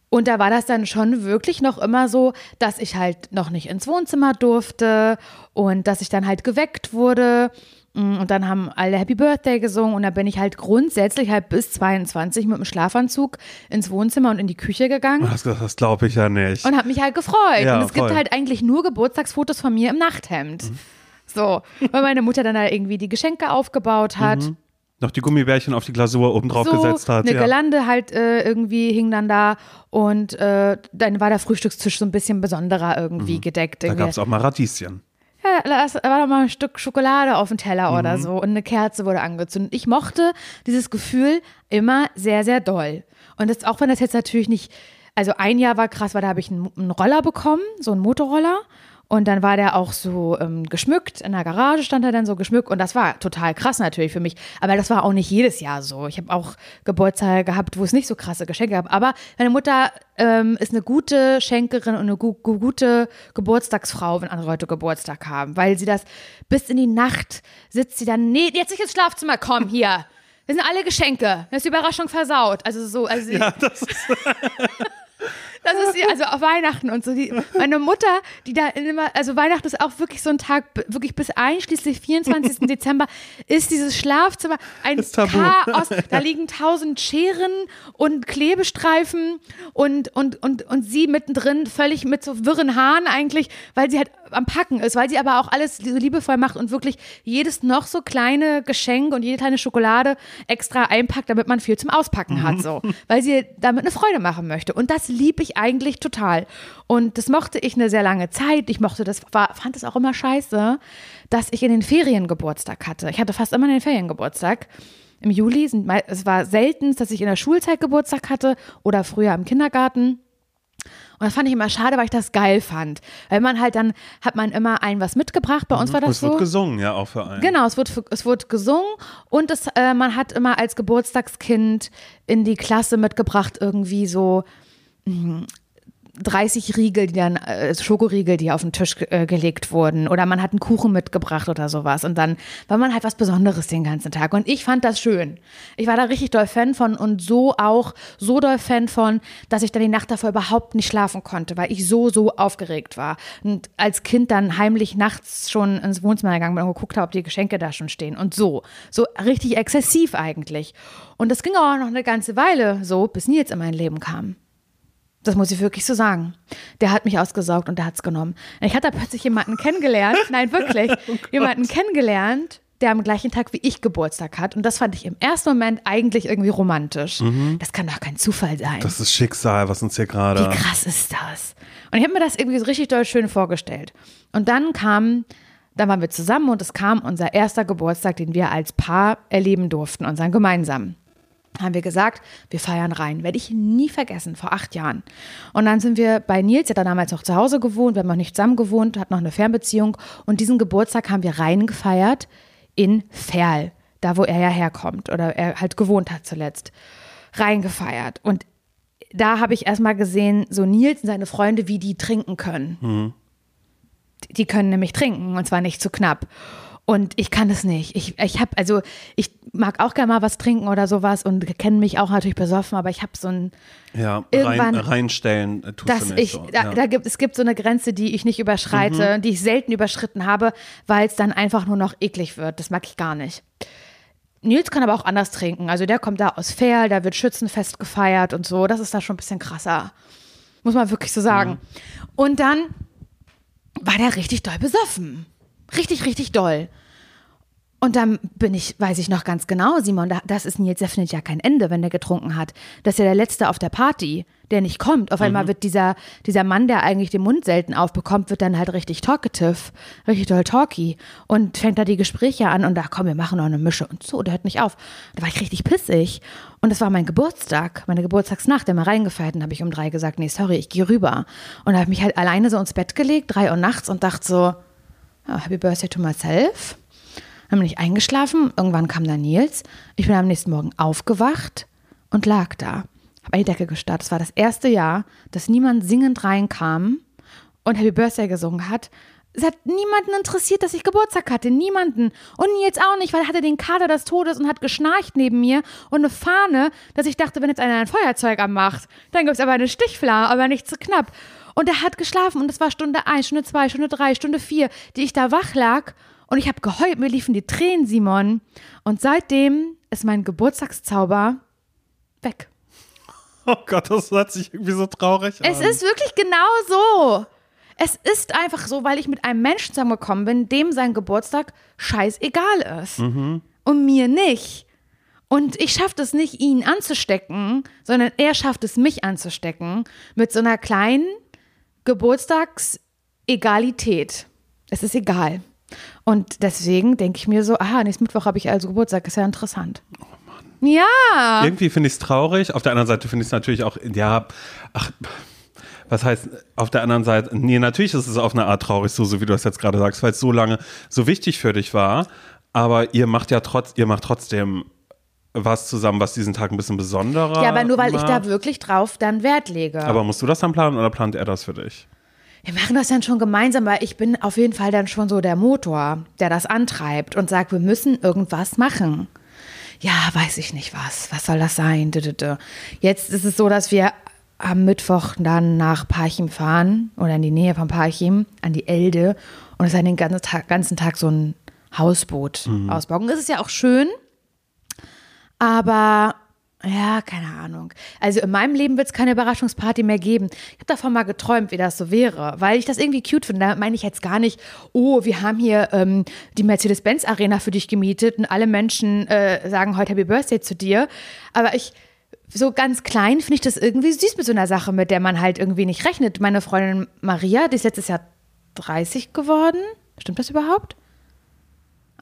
Und da war das dann schon wirklich noch immer so, dass ich halt noch nicht ins Wohnzimmer durfte und dass ich dann halt geweckt wurde. Mm, Und dann haben alle Happy Birthday gesungen und da bin ich halt grundsätzlich halt bis 22 mit dem Schlafanzug ins Wohnzimmer und in die Küche gegangen gesagt, das glaube ich ja nicht. und habe mich halt gefreut. Ja, und es gibt voll. halt eigentlich nur Geburtstagsfotos von mir im Nachthemd. Mhm. So, weil meine Mutter dann da irgendwie die Geschenke aufgebaut hat. Noch die Gummibärchen auf die Glasur oben drauf so, gesetzt hat. eine ja. Girlande halt äh, irgendwie hing dann da und äh, dann war der Frühstückstisch so ein bisschen besonderer irgendwie gedeckt. Mhm. Da Irgendwie. gab es auch mal Radieschen. Ja, da war noch mal ein Stück Schokolade auf dem Teller Mhm. oder so und eine Kerze wurde angezündet. Ich mochte dieses Gefühl immer sehr, sehr doll. Und das, auch wenn das jetzt natürlich nicht, also ein Jahr war krass, weil da habe ich einen, einen Roller bekommen, so einen Motorroller. Und dann war der auch so ähm, geschmückt, in der Garage stand er dann so geschmückt und das war total krass natürlich für mich. Aber das war auch nicht jedes Jahr so. Ich habe auch Geburtstage gehabt, wo es nicht so krasse Geschenke gab. Aber meine Mutter ähm, ist eine gute Schenkerin und eine gu gu gute Geburtstagsfrau, wenn andere Leute Geburtstag haben, weil sie das bis in die Nacht sitzt sie dann, nee, jetzt nicht ins Schlafzimmer, komm hier. Das sind alle Geschenke. Das ist die Überraschung versaut. Also so, also sie, Ja, das ist, das ist sie, also auf Weihnachten und so. Die, meine Mutter, die da immer, also Weihnachten ist auch wirklich so ein Tag, wirklich bis einschließlich 24. Dezember ist dieses Schlafzimmer ein. Chaos. Da liegen tausend Scheren und Klebestreifen und, und, und, und sie mittendrin völlig mit so wirren Haaren eigentlich, weil sie halt am Packen ist, weil sie aber auch alles liebevoll macht und wirklich jedes noch so kleine Geschenk und jede kleine Schokolade extra einpackt, damit man viel zum Auspacken hat, so. Weil sie damit eine Freude machen möchte. Und das liebe ich ich eigentlich total. Und das mochte ich eine sehr lange Zeit. Ich mochte das, war, fand es auch immer scheiße, dass ich in den Ferien Geburtstag hatte. Ich hatte fast immer den Feriengeburtstag. Im Juli sind, es war selten, dass ich in der Schulzeit Geburtstag hatte oder früher im Kindergarten. Und das fand ich immer schade, weil ich das geil fand. Weil man halt dann, hat man immer ein was mitgebracht. Bei uns war das es so. Mhm. wird gesungen, ja, auch für einen. Genau, es wird, es wird gesungen und es, äh, man hat immer als Geburtstagskind in die Klasse mitgebracht irgendwie so 30 Riegel, die dann, äh, Schokoriegel, die auf den Tisch äh, gelegt wurden. Oder man hat einen Kuchen mitgebracht oder sowas. Und dann war man halt was Besonderes den ganzen Tag. Und ich fand das schön. Ich war da richtig doll Fan von und so auch, so doll Fan von, dass ich dann die Nacht davor überhaupt nicht schlafen konnte, weil ich so, so aufgeregt war. Und als Kind dann heimlich nachts schon ins Wohnzimmer gegangen bin und geguckt habe, ob die Geschenke da schon stehen. Und so. So richtig exzessiv eigentlich. Und das ging auch noch eine ganze Weile so, bis Nils in mein Leben kam. Das muss ich wirklich so sagen. Der hat mich ausgesaugt und der hat's genommen. Ich hatte plötzlich jemanden kennengelernt, nein, wirklich, jemanden kennengelernt, der am gleichen Tag wie ich Geburtstag hat. Und das fand ich im ersten Moment eigentlich irgendwie romantisch. Das kann doch kein Zufall sein. Das ist Schicksal, was uns hier gerade. Wie krass ist das? Und ich habe mir das irgendwie so richtig doll schön vorgestellt. Und dann kam, dann waren wir zusammen und es kam unser erster Geburtstag, den wir als Paar erleben durften, unseren gemeinsamen. Haben wir gesagt, wir feiern rein. Werde ich nie vergessen, vor acht Jahren. Und dann sind wir bei Nils, der hat damals noch zu Hause gewohnt, wir haben noch nicht zusammen gewohnt, hat noch eine Fernbeziehung. Und diesen Geburtstag haben wir rein gefeiert in Ferl, da wo er ja herkommt oder er halt gewohnt hat zuletzt. Reingefeiert. Und da habe ich erstmal gesehen, so Nils und seine Freunde, wie die trinken können. Die können nämlich trinken und zwar nicht zu knapp. Und ich kann das nicht. Ich, ich habe, also ich mag auch gerne mal was trinken oder sowas und kenne mich auch natürlich besoffen, aber ich habe so ein, ja, rein, irgendwann- reinstellen äh, tust dass du nicht ich, so. da, ja. da gibt, es gibt so eine Grenze, die ich nicht überschreite, die ich selten überschritten habe, weil es dann einfach nur noch eklig wird. Das mag ich gar nicht. Nils kann aber auch anders trinken. Also der kommt da aus Ferl, da wird Schützenfest gefeiert und so. Das ist da schon ein bisschen krasser. Muss man wirklich so sagen. Und dann war der richtig doll besoffen. Richtig, richtig doll. Und dann bin ich, weiß ich noch ganz genau, Simon, da- das ist Nils, der findet ja kein Ende, wenn der getrunken hat. Das ist ja der Letzte auf der Party, der nicht kommt. Auf einmal wird dieser, dieser Mann, der eigentlich den Mund selten aufbekommt, wird dann halt richtig talkative, richtig doll talky und fängt da die Gespräche an und da, komm, wir machen noch eine Mische und so, der hört nicht auf. Da war ich richtig pissig. Und das war mein Geburtstag, meine Geburtstagsnacht, der mal reingefeiert und habe ich um drei gesagt, nee, sorry, ich gehe rüber. Und da habe ich mich halt alleine so ins Bett gelegt, drei Uhr nachts und dachte so, Happy Birthday to myself. Dann bin ich eingeschlafen, irgendwann kam dann Nils. Ich bin am nächsten Morgen aufgewacht und lag da. Habe an die Decke gestarrt. Das war das erste Jahr, dass niemand singend reinkam und Happy Birthday gesungen hat. Es hat niemanden interessiert, dass ich Geburtstag hatte. Niemanden. Und Nils auch nicht, weil er hatte den Kater des Todes und hat geschnarcht neben mir und eine Fahne, dass ich dachte, wenn jetzt einer ein Feuerzeug anmacht, dann gibt es aber eine Stichflamme, aber nicht zu knapp. Und er hat geschlafen und es war Stunde 1, Stunde 2, Stunde 3, Stunde 4, die ich da wach lag und ich habe geheult, mir liefen die Tränen, Simon. Und seitdem ist mein Geburtstagszauber weg. Oh Gott, das hört sich irgendwie so traurig an. Es ist wirklich genau so. Es ist einfach so, weil ich mit einem Menschen zusammengekommen bin, dem sein Geburtstag scheißegal ist. Und mir nicht. Und ich schaffe es nicht, ihn anzustecken, sondern er schafft es, mich anzustecken mit so einer kleinen Geburtstagsegalität. Es ist egal. Und deswegen denke ich mir so, aha, nächsten Mittwoch habe ich also Geburtstag, ist ja interessant. Ja. Irgendwie finde ich es traurig. Auf der anderen Seite finde ich es natürlich auch, ja, ach, was heißt, auf der anderen Seite, nee, natürlich ist es auf eine Art traurig, so, so wie du das jetzt gerade sagst, weil es so lange so wichtig für dich war. Aber ihr macht ja trotz, ihr macht trotzdem was zusammen, was diesen Tag ein bisschen besonderer Ja, aber nur weil ich da macht. wirklich drauf dann Wert lege. Aber musst du das dann planen oder plant er das für dich? Wir machen das dann schon gemeinsam, weil ich bin auf jeden Fall dann schon so der Motor, der das antreibt und sagt, wir müssen irgendwas machen. Ja, weiß ich nicht was. Was soll das sein? Jetzt ist es so, dass wir am Mittwoch dann nach Parchim fahren oder in die Nähe von Parchim, an die Elde und es dann den ganzen Tag, ganzen Tag so ein Hausboot ausbauen. Es ist ja auch schön, aber ja, keine Ahnung. Also in meinem Leben wird es keine Überraschungsparty mehr geben. Ich habe davon mal geträumt, wie das so wäre, weil ich das irgendwie cute finde. Da meine ich jetzt gar nicht, oh, wir haben hier ähm, die Mercedes-Benz-Arena für dich gemietet und alle Menschen äh, sagen heute Happy Birthday zu dir. Aber ich so ganz klein finde ich das irgendwie süß mit so einer Sache, mit der man halt irgendwie nicht rechnet. Meine Freundin Maria, die ist letztes Jahr 30 geworden. Stimmt das überhaupt?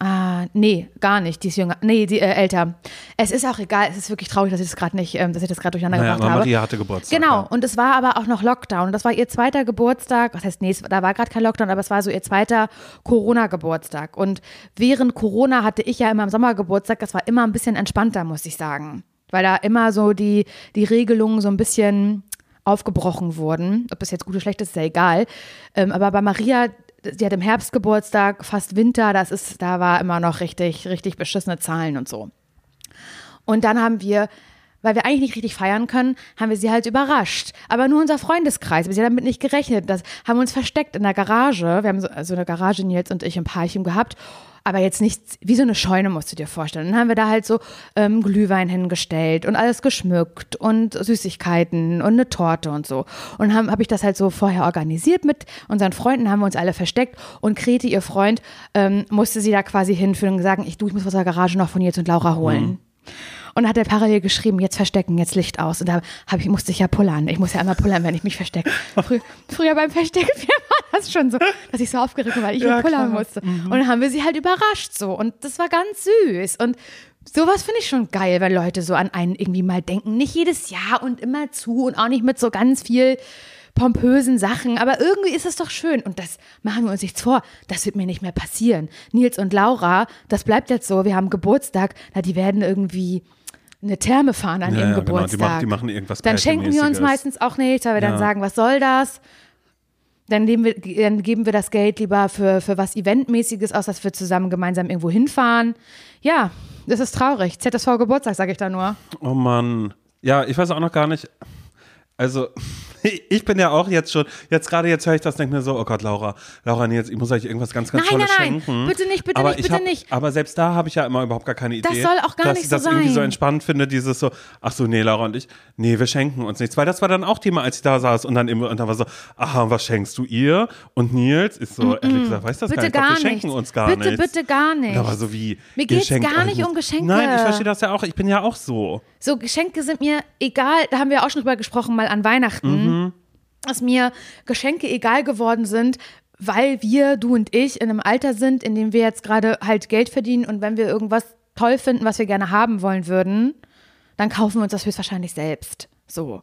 Ah, nee, gar nicht. Die ist jünger. Nee, die äh, älter. Es ist auch egal. Es ist wirklich traurig, dass ich das gerade nicht, ähm, dass ich das gerade durcheinander Naja, gebracht habe. Maria hatte Geburtstag. Genau, ja. und es war aber auch noch Lockdown. Das war ihr zweiter Geburtstag. Was heißt, nee, es- da war gerade kein Lockdown, aber es war so ihr zweiter Corona-Geburtstag. Und während Corona hatte ich ja immer im Sommer Geburtstag. Das war immer ein bisschen entspannter, muss ich sagen. Weil da immer so die, die Regelungen so ein bisschen aufgebrochen wurden. Ob das jetzt gut oder schlecht ist, ist ja egal. Ähm, aber bei Maria, sie hat im Herbst Geburtstag, fast Winter, das ist, da war immer noch richtig, richtig beschissene Zahlen und so. Und dann haben wir, weil wir eigentlich nicht richtig feiern können, haben wir sie halt überrascht. Aber nur unser Freundeskreis, wir haben damit nicht gerechnet. Das haben wir uns versteckt in der Garage. Wir haben so, so eine Garage, Nils und ich, im Parchim gehabt. Aber jetzt nicht, wie so eine Scheune musst du dir vorstellen. Dann haben wir da halt so ähm, Glühwein hingestellt und alles geschmückt und Süßigkeiten und eine Torte und so. Und habe hab ich das halt so vorher organisiert mit unseren Freunden, haben wir uns alle versteckt und Kreti, ihr Freund, ähm, musste sie da quasi hinführen und sagen, ich, du, ich muss aus der Garage noch von Nils und Laura holen. Und hat er parallel geschrieben, jetzt verstecken, jetzt Licht aus. Und da hab ich, musste ich ja pullern. Ich muss ja immer pullern, wenn ich mich verstecke. Frü früher beim Verstecken war das schon so, dass ich so aufgeregt war, weil ich Ja, pullern klar. musste. Und dann haben wir sie halt überrascht so. Und das war ganz süß. Und sowas finde ich schon geil, wenn Leute so an einen irgendwie mal denken. Nicht jedes Jahr und immer zu und auch nicht mit so ganz viel pompösen Sachen, aber irgendwie ist es doch schön und das machen wir uns nichts vor, das wird mir nicht mehr passieren. Nils und Laura, das bleibt jetzt so, wir haben Geburtstag, na, die werden irgendwie eine Therme fahren an Ja, ihrem ja, genau, die Geburtstag. machen- die machen irgendwas Dann schenken wir uns meistens auch nichts, weil wir Ja. dann sagen, was soll das? Dann geben, wir, dann geben wir das Geld lieber für, für was Eventmäßiges aus, dass wir zusammen gemeinsam irgendwo hinfahren. Ja, das ist traurig. ZSV Geburtstag, sage ich da nur. Oh Mann. Ja, ich weiß auch noch gar nicht. Also, ich bin ja auch jetzt schon, jetzt gerade jetzt höre ich das, denke mir so, oh Gott, Laura, Laura, nee, jetzt, ich muss euch irgendwas ganz, ganz Nein, Tolles nein, nein, schenken. bitte nicht, bitte aber nicht, ich bitte hab, nicht. Aber selbst da habe ich ja immer überhaupt gar keine Idee. Das soll auch gar dass nicht ich so das irgendwie so sein. entspannt finde, dieses so, ach so, nee, Laura und ich, nee, wir schenken uns nichts. Weil das war dann auch Thema, als ich da saß und dann immer, und dann war so, aha, was schenkst du ihr? Und Nils ist so, ehrlich gesagt, weiß das Bitte gar nicht. Ich gar wir schenken nichts. uns gar Bitte, nichts. bitte gar nicht. War so wie, Mir geht's schenkt gar nicht um Geschenke. Nein, ich verstehe das ja auch. Ich bin ja auch so. So, Geschenke sind mir egal, da haben wir auch schon drüber gesprochen, mal an Weihnachten, dass mir Geschenke egal geworden sind, weil wir, du und ich, in einem Alter sind, in dem wir jetzt gerade halt Geld verdienen und wenn wir irgendwas toll finden, was wir gerne haben wollen würden, dann kaufen wir uns das höchstwahrscheinlich selbst. So.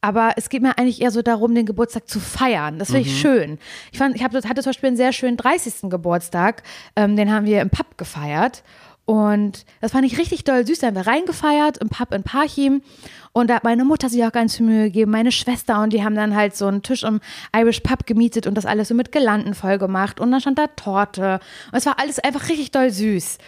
Aber es geht mir eigentlich eher so darum, den Geburtstag zu feiern. Das finde ich schön. Ich, fand, ich hab, hatte zum Beispiel einen sehr schönen 30. Geburtstag. Ähm, den haben wir im Pub gefeiert. Und das fand ich richtig doll süß. Da haben wir reingefeiert im Pub in Parchim. Und da hat meine Mutter sich auch ganz viel Mühe gegeben, meine Schwester. Und die haben dann halt so einen Tisch im Irish Pub gemietet und das alles so mit Girlanden voll gemacht. Und dann stand da Torte. Und es war alles einfach richtig doll süß.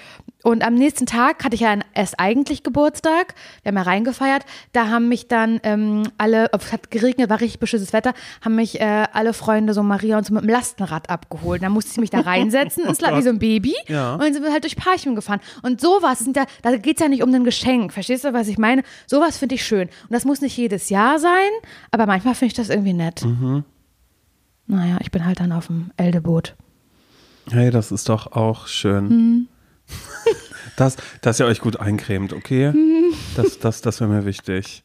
Und am nächsten Tag hatte ich ja erst eigentlich Geburtstag. Wir haben ja reingefeiert. Da haben mich dann ähm, alle, es hat geregnet, war richtig beschissenes Wetter, haben mich äh, alle Freunde, so Maria und so mit dem Lastenrad abgeholt. Dann musste ich mich da reinsetzen, ins wie so ein Baby. Ja. Und dann sind wir halt durch Parchim gefahren. Und sowas, sind da, da geht es ja nicht um ein Geschenk. Verstehst du, was ich meine? Sowas finde ich schön. Und das muss nicht jedes Jahr sein, aber manchmal finde ich das irgendwie nett. Naja, ich bin halt dann auf dem Eldeboot. Hey, das ist doch auch schön. Hm. Das, dass ihr euch gut eincremt, okay? Hm. Das, das, das wäre mir wichtig.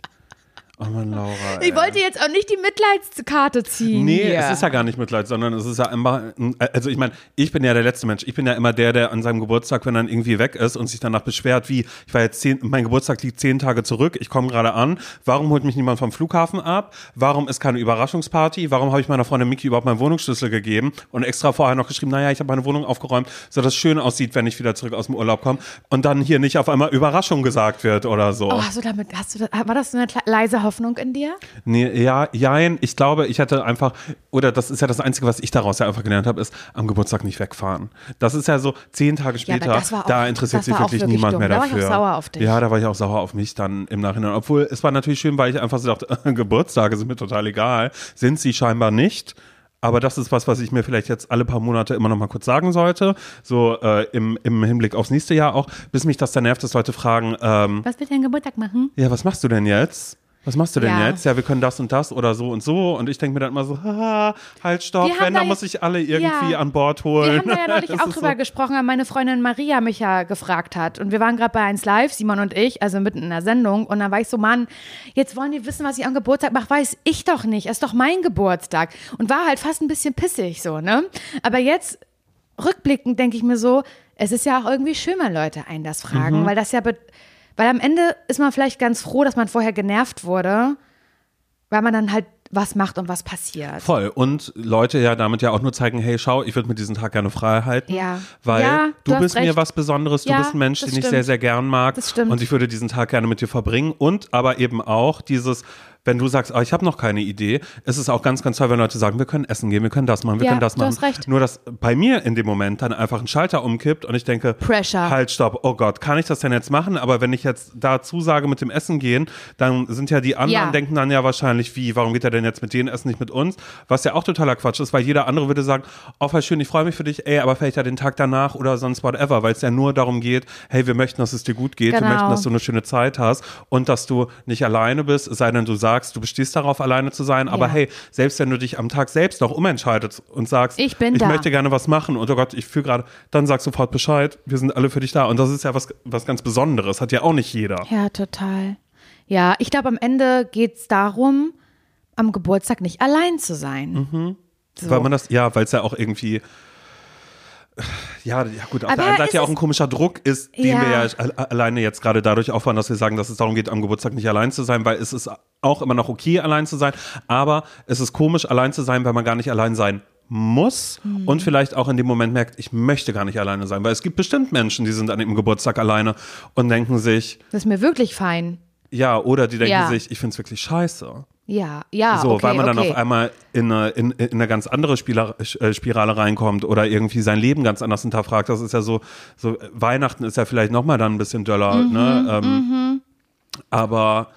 Oh Mann, Laura. Ich ey. wollte jetzt auch nicht die Mitleidskarte ziehen. Nee, hier. es ist ja gar nicht Mitleid, sondern es ist ja immer, also ich meine, ich bin ja der letzte Mensch. Ich bin ja immer der, der an seinem Geburtstag, wenn er dann irgendwie weg ist und sich danach beschwert, wie, ich war jetzt zehn, mein Geburtstag liegt zehn Tage zurück, ich komme gerade an, warum holt mich niemand vom Flughafen ab? Warum ist keine Überraschungsparty? Warum habe ich meiner Freundin Miki überhaupt meinen Wohnungsschlüssel gegeben und extra vorher noch geschrieben, naja, ich habe meine Wohnung aufgeräumt, so dass es schön aussieht, wenn ich wieder zurück aus dem Urlaub komme und dann hier nicht auf einmal Überraschung gesagt wird oder so. Oh, hast du damit, hast du, da- war das so eine leise Hoffnung in dir? Nee, ja, jein. Ich glaube, ich hätte einfach, oder das ist ja das Einzige, was ich daraus ja einfach gelernt habe, ist am Geburtstag nicht wegfahren. Das ist ja so zehn Tage Ja, später, war auch- da interessiert sich wirklich wirklich niemand dumm. mehr Da war ich auch dafür. sauer auf dich. Ja, da war ich auch sauer auf mich dann im Nachhinein. Obwohl, es war natürlich schön, weil ich einfach so dachte, Geburtstage sind mir total egal. Sind sie scheinbar nicht. Aber das ist was, was ich mir vielleicht jetzt alle paar Monate immer noch mal kurz sagen sollte. So äh, im, im Hinblick aufs nächste Jahr auch, bis mich das dann nervt, dass Leute fragen, ähm, Was wird dein Geburtstag machen? ja, was machst du denn jetzt? Was machst du denn Ja. jetzt? Ja, wir können das und das oder so und so. Und ich denke mir dann immer so, haha, halt, stopp, Wir wenn, da dann muss ich alle irgendwie Ja. an Bord Wir holen. haben da ja neulich auch drüber so. gesprochen, weil meine Freundin Maria mich ja gefragt hat. Und wir waren gerade bei 1 Live, Simon und ich, also mitten in der Sendung. Und dann war ich so, Mann, jetzt wollen die wissen, was ich am Geburtstag mache. Weiß ich doch nicht. Es ist doch mein Geburtstag. Und war halt fast ein bisschen pissig so, ne? Aber jetzt, rückblickend, denke ich mir so, es ist ja auch irgendwie schön, wenn Leute einen das fragen, weil das ja, weil am Ende ist man vielleicht ganz froh, dass man vorher genervt wurde, weil man dann halt was macht und was passiert. Voll. Und Leute ja damit ja auch nur zeigen, hey, schau, ich würde mir diesen Tag gerne frei halten. Ja. Weil Ja, du du, bist mir recht. was Besonderes, du Ja, bist ein Mensch, den ich stimmt. sehr, sehr gern mag. Das stimmt. Und ich würde diesen Tag gerne mit dir verbringen. Und aber eben auch dieses, wenn du sagst, oh, ich habe noch keine Idee, ist es auch ganz, ganz toll, wenn Leute sagen, wir können essen gehen, wir können das machen, wir Ja, können das du machen. hast recht. Nur, dass bei mir in dem Moment dann einfach ein Schalter umkippt und ich denke, Pressure. halt, stopp, oh Gott, kann ich das denn jetzt machen? Aber wenn ich jetzt da zusage mit dem Essen gehen, dann sind ja die anderen, Ja. denken dann ja wahrscheinlich, wie, warum geht er denn jetzt mit denen essen, nicht mit uns? Was ja auch totaler Quatsch ist, weil jeder andere würde sagen, oh, voll schön, ich freue mich für dich, ey, aber vielleicht ja den Tag danach oder sonst whatever, weil es ja nur darum geht, hey, wir möchten, dass es dir gut geht, wir Genau. möchten, dass du eine schöne Zeit hast und dass du nicht alleine bist, sei denn, du sagst, du bestehst darauf, alleine zu sein, aber Ja. hey, selbst wenn du dich am Tag selbst noch umentscheidest und sagst, Ich bin ich da. möchte gerne was machen und oh Gott, ich fühle gerade, dann sag sofort Bescheid, wir sind alle für dich da und das ist ja was, was ganz Besonderes, hat ja auch nicht jeder. Ja, total. Ja, ich glaube, am Ende geht es darum, am Geburtstag nicht allein zu sein. So. Weil man das, ja, weil es ja auch irgendwie, ja, ja gut, auf Aber der einen Seite ja auch ein komischer Druck ist, den Ja. wir ja al- alleine jetzt gerade dadurch aufbauen, dass wir sagen, dass es darum geht, am Geburtstag nicht allein zu sein, weil es ist auch immer noch okay, allein zu sein, aber es ist komisch, allein zu sein, weil man gar nicht allein sein muss Hm. und vielleicht auch in dem Moment merkt, ich möchte gar nicht alleine sein, weil es gibt bestimmt Menschen, die sind an dem Geburtstag alleine und denken sich, das ist mir wirklich fein. ja, oder die denken Ja. sich, ich finde es wirklich scheiße. Ja, ja. So, okay, weil man okay. dann auf einmal in eine, in, in eine ganz andere Spieler, äh, Spirale reinkommt oder irgendwie sein Leben ganz anders hinterfragt. Das ist ja so, so Weihnachten ist ja vielleicht nochmal dann ein bisschen döller, Mhm, ne? Ähm, Aber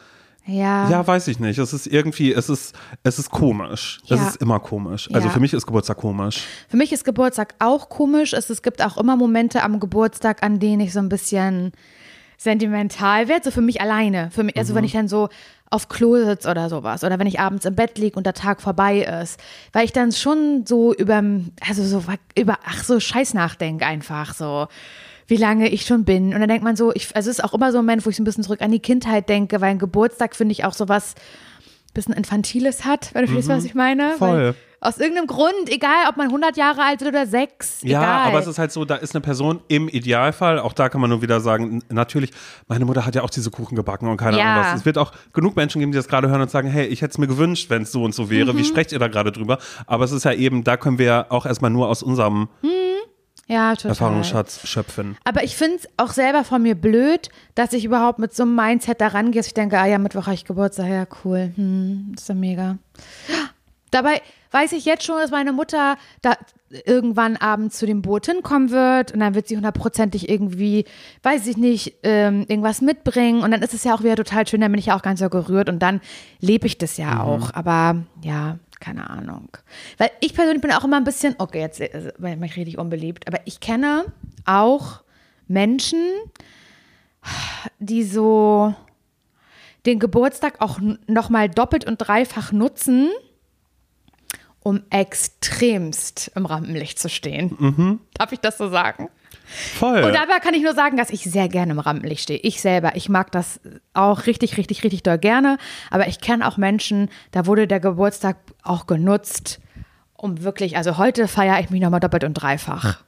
Ja. ja, weiß ich nicht. Es ist irgendwie, es ist, es ist komisch. Es Ja. ist immer komisch. Also Ja. für mich ist Geburtstag komisch. Für mich ist Geburtstag auch komisch. Es, es gibt auch immer Momente am Geburtstag, an denen ich so ein bisschen sentimental werde. So für mich alleine. Für mich, also wenn ich dann so auf Klo sitze oder sowas. Oder wenn ich abends im Bett liege und der Tag vorbei ist. Weil ich dann schon so über, also so über, ach so, Scheiß nachdenke einfach so. Wie lange ich schon bin. Und dann denkt man so, ich, also es ist auch immer so ein Moment, wo ich so ein bisschen zurück an die Kindheit denke, weil ein Geburtstag finde ich auch so was bisschen Infantiles hat, wenn du verstehst, was ich meine. Mhm. Voll. Weil aus irgendeinem Grund, egal ob man 100 Jahre alt ist oder sechs, Ja, egal. aber es ist halt so, da ist eine Person im Idealfall, auch da kann man nur wieder sagen, natürlich, meine Mutter hat ja auch diese Kuchen gebacken und keine Ja. Ahnung was. Es wird auch genug Menschen geben, die das gerade hören und sagen, hey, ich hätte es mir gewünscht, wenn es so und so wäre. Mhm. Wie sprecht ihr da gerade drüber? Aber es ist ja eben, da können wir ja auch erstmal nur aus unserem ja, total. Erfahrungsschatz schöpfen. Aber ich finde es auch selber von mir blöd, dass ich überhaupt mit so einem Mindset da rangehe, dass ich denke, ah ja, Mittwoch habe ich Geburtstag, ja, cool, hm, ist ja mega. Dabei weiß ich jetzt schon, dass meine Mutter da irgendwann abends zu dem Boot hinkommen wird und dann wird sie hundertprozentig irgendwie, weiß ich nicht, ähm, irgendwas mitbringen. Und dann ist es ja auch wieder total schön, dann bin ich ja auch ganz so gerührt und dann lebe ich das ja auch, aber ja, keine Ahnung. Weil ich persönlich bin auch immer ein bisschen, okay, jetzt äh, bin ich richtig unbeliebt, aber ich kenne auch Menschen, die so den Geburtstag auch nochmal doppelt und dreifach nutzen, um extremst im Rampenlicht zu stehen. Darf ich das so sagen? Voll. Und dabei kann ich nur sagen, dass ich sehr gerne im Rampenlicht stehe. Ich selber, ich mag das auch richtig, richtig, richtig doll gerne. Aber ich kenne auch Menschen, da wurde der Geburtstag auch genutzt, um wirklich, also heute feiere ich mich nochmal doppelt und dreifach.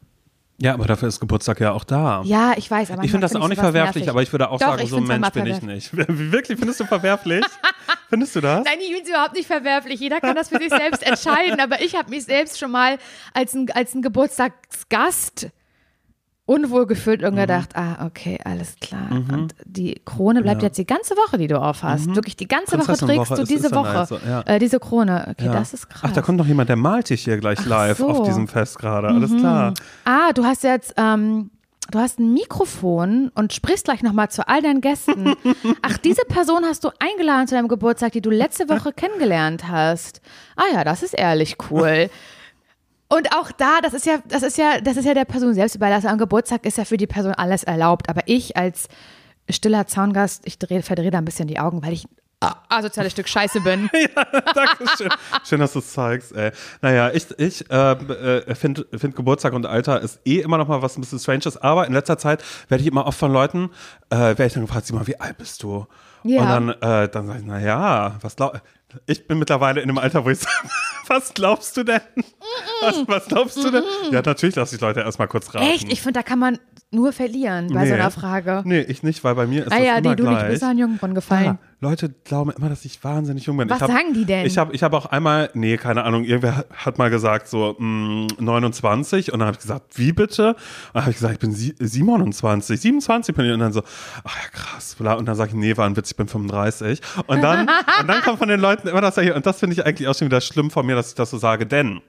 Ja, aber dafür ist Geburtstag ja auch da. Ja, ich weiß, aber ich finde das auch nicht verwerflich, nervig. aber ich würde auch Doch, sagen, so ein Mensch bin ich nicht. Wirklich, findest du verwerflich? findest du das? Nein, ich finde es überhaupt nicht verwerflich. Jeder kann das für sich selbst entscheiden. Aber ich habe mich selbst schon mal als ein, als ein Geburtstagsgast unwohl gefühlt und gedacht, ah, okay, alles klar. Mhm. Und die Krone bleibt jetzt die ganze Woche, die du aufhast. Wirklich die ganze Woche trägst du ist- diese Woche. halt so, ja. äh, diese Krone. Okay, Ja. das ist krass. Ach, da kommt noch jemand, der malt dich hier gleich live so. auf diesem Fest gerade. Alles klar. Ah, du hast jetzt, ähm, du hast ein Mikrofon und sprichst gleich nochmal zu all deinen Gästen. Ach, diese Person hast du eingeladen zu deinem Geburtstag, die du letzte Woche kennengelernt hast. Ah ja, das ist ehrlich cool. Und auch da, das ist ja, das ist ja, das ist ja der Person selbst überlassen. Am Geburtstag ist ja für die Person alles erlaubt. Aber ich als stiller Zaungast, ich dreh, verdrehe da ein bisschen die Augen, weil ich asoziale Stück Scheiße bin. Dankeschön. Schön, dass du es zeigst, ey. Naja, ich, ich äh, äh, finde find Geburtstag und Alter ist eh immer noch mal was ein bisschen Stranges, aber in letzter Zeit werde ich immer oft von Leuten, äh, werde ich dann gefragt, sieh mal, wie alt bist du? Ja. Und dann, äh, dann sage ich, naja, was glaub ich bin mittlerweile in einem Alter, wo ich sage, was glaubst du denn? Was, was glaubst du denn? Ja, natürlich lasse ich Leute erstmal kurz raten. Echt? Ich finde, da kann man nur verlieren bei so einer Frage. Nee, ich nicht, weil bei mir ist Ah das ja, immer die du nicht, gleich. du bist an Jungbrunnen gefallen. Ja, Leute glauben immer, dass ich wahnsinnig jung bin. Was hab, sagen die denn? Ich habe ich hab auch einmal, nee, keine Ahnung, irgendwer hat- mal gesagt so mh, 29 und dann habe ich gesagt, wie bitte? Und dann habe ich gesagt, ich bin sie- 27, 27 bin ich und dann so, ach ja krass, bla. und dann sage ich, nee, war ein Witz, ich bin 35 und dann, und dann kommt von den Leuten immer das und das finde ich eigentlich auch schon wieder schlimm von mir, dass ich das so sage, denn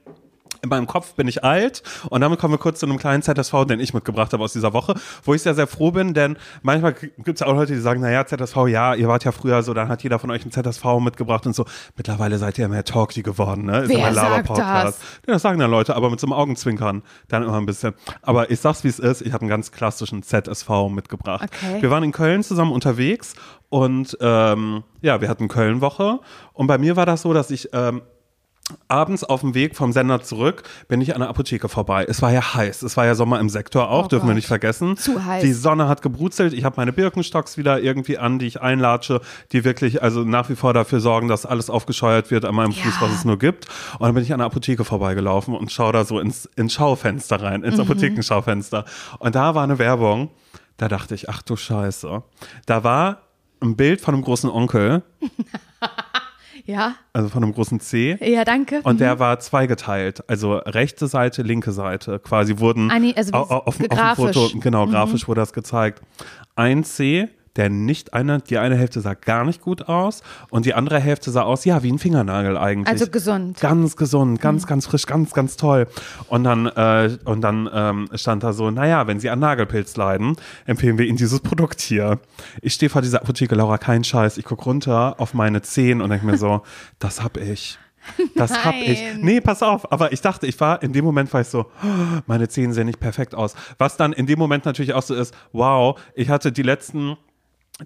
in meinem Kopf bin ich alt und damit kommen wir kurz zu einem kleinen ZSV, den ich mitgebracht habe aus dieser Woche, wo ich sehr, sehr froh bin, denn manchmal gibt es ja auch Leute, die sagen, naja, ZSV, ja, ihr wart ja früher so, dann hat jeder von euch einen ZSV mitgebracht und so. Mittlerweile seid ihr mehr Talky geworden, ne? Ist Wer immer sagt das? Ja, das sagen dann Leute, aber mit so einem Augenzwinkern dann immer ein bisschen. Aber ich sag's, wie es ist, ich habe einen ganz klassischen ZSV mitgebracht. Okay. Wir waren in Köln zusammen unterwegs und ähm, ja, wir hatten Köln-Woche und bei mir war das so, dass ich ähm, abends auf dem Weg vom Sender zurück bin ich an der Apotheke vorbei. Es war ja heiß. Es war ja Sommer im Sektor auch, Oh dürfen wir Gott. nicht vergessen. Zu heiß. Die Sonne hat gebrutzelt. Ich habe meine Birkenstocks wieder irgendwie an, die ich einlatsche, die wirklich also nach wie vor dafür sorgen, dass alles aufgescheuert wird an meinem Fuß, Ja. was es nur gibt. Und dann bin ich an der Apotheke vorbeigelaufen und schaue da so ins, ins Schaufenster rein, Mhm. ins Apothekenschaufenster. Und da war eine Werbung. Da dachte ich, ach du Scheiße. Da war ein Bild von einem großen Onkel, Ja? also von einem großen C. Ja, danke. Und der war zweigeteilt, also rechte Seite, linke Seite, quasi wurden nee, also wie au- au- auf, auf dem. Foto, genau, grafisch wurde das gezeigt. Ein C, der nicht eine, die eine Hälfte sah gar nicht gut aus und die andere Hälfte sah aus, ja, wie ein Fingernagel eigentlich. Also gesund. Ganz gesund, ganz, ganz frisch, ganz, ganz toll. Und dann, äh, und dann ähm, stand da so, naja, wenn Sie an Nagelpilz leiden, empfehlen wir Ihnen dieses Produkt hier. Ich stehe vor dieser Apotheke, Laura, kein Scheiß. Ich gucke runter auf meine Zehen und denke mir so, das hab ich. Das hab ich. Nein. Nee, pass auf. Aber ich dachte, ich war, in dem Moment war ich so, oh, meine Zehen sehen nicht perfekt aus. Was dann in dem Moment natürlich auch so ist, wow, ich hatte die letzten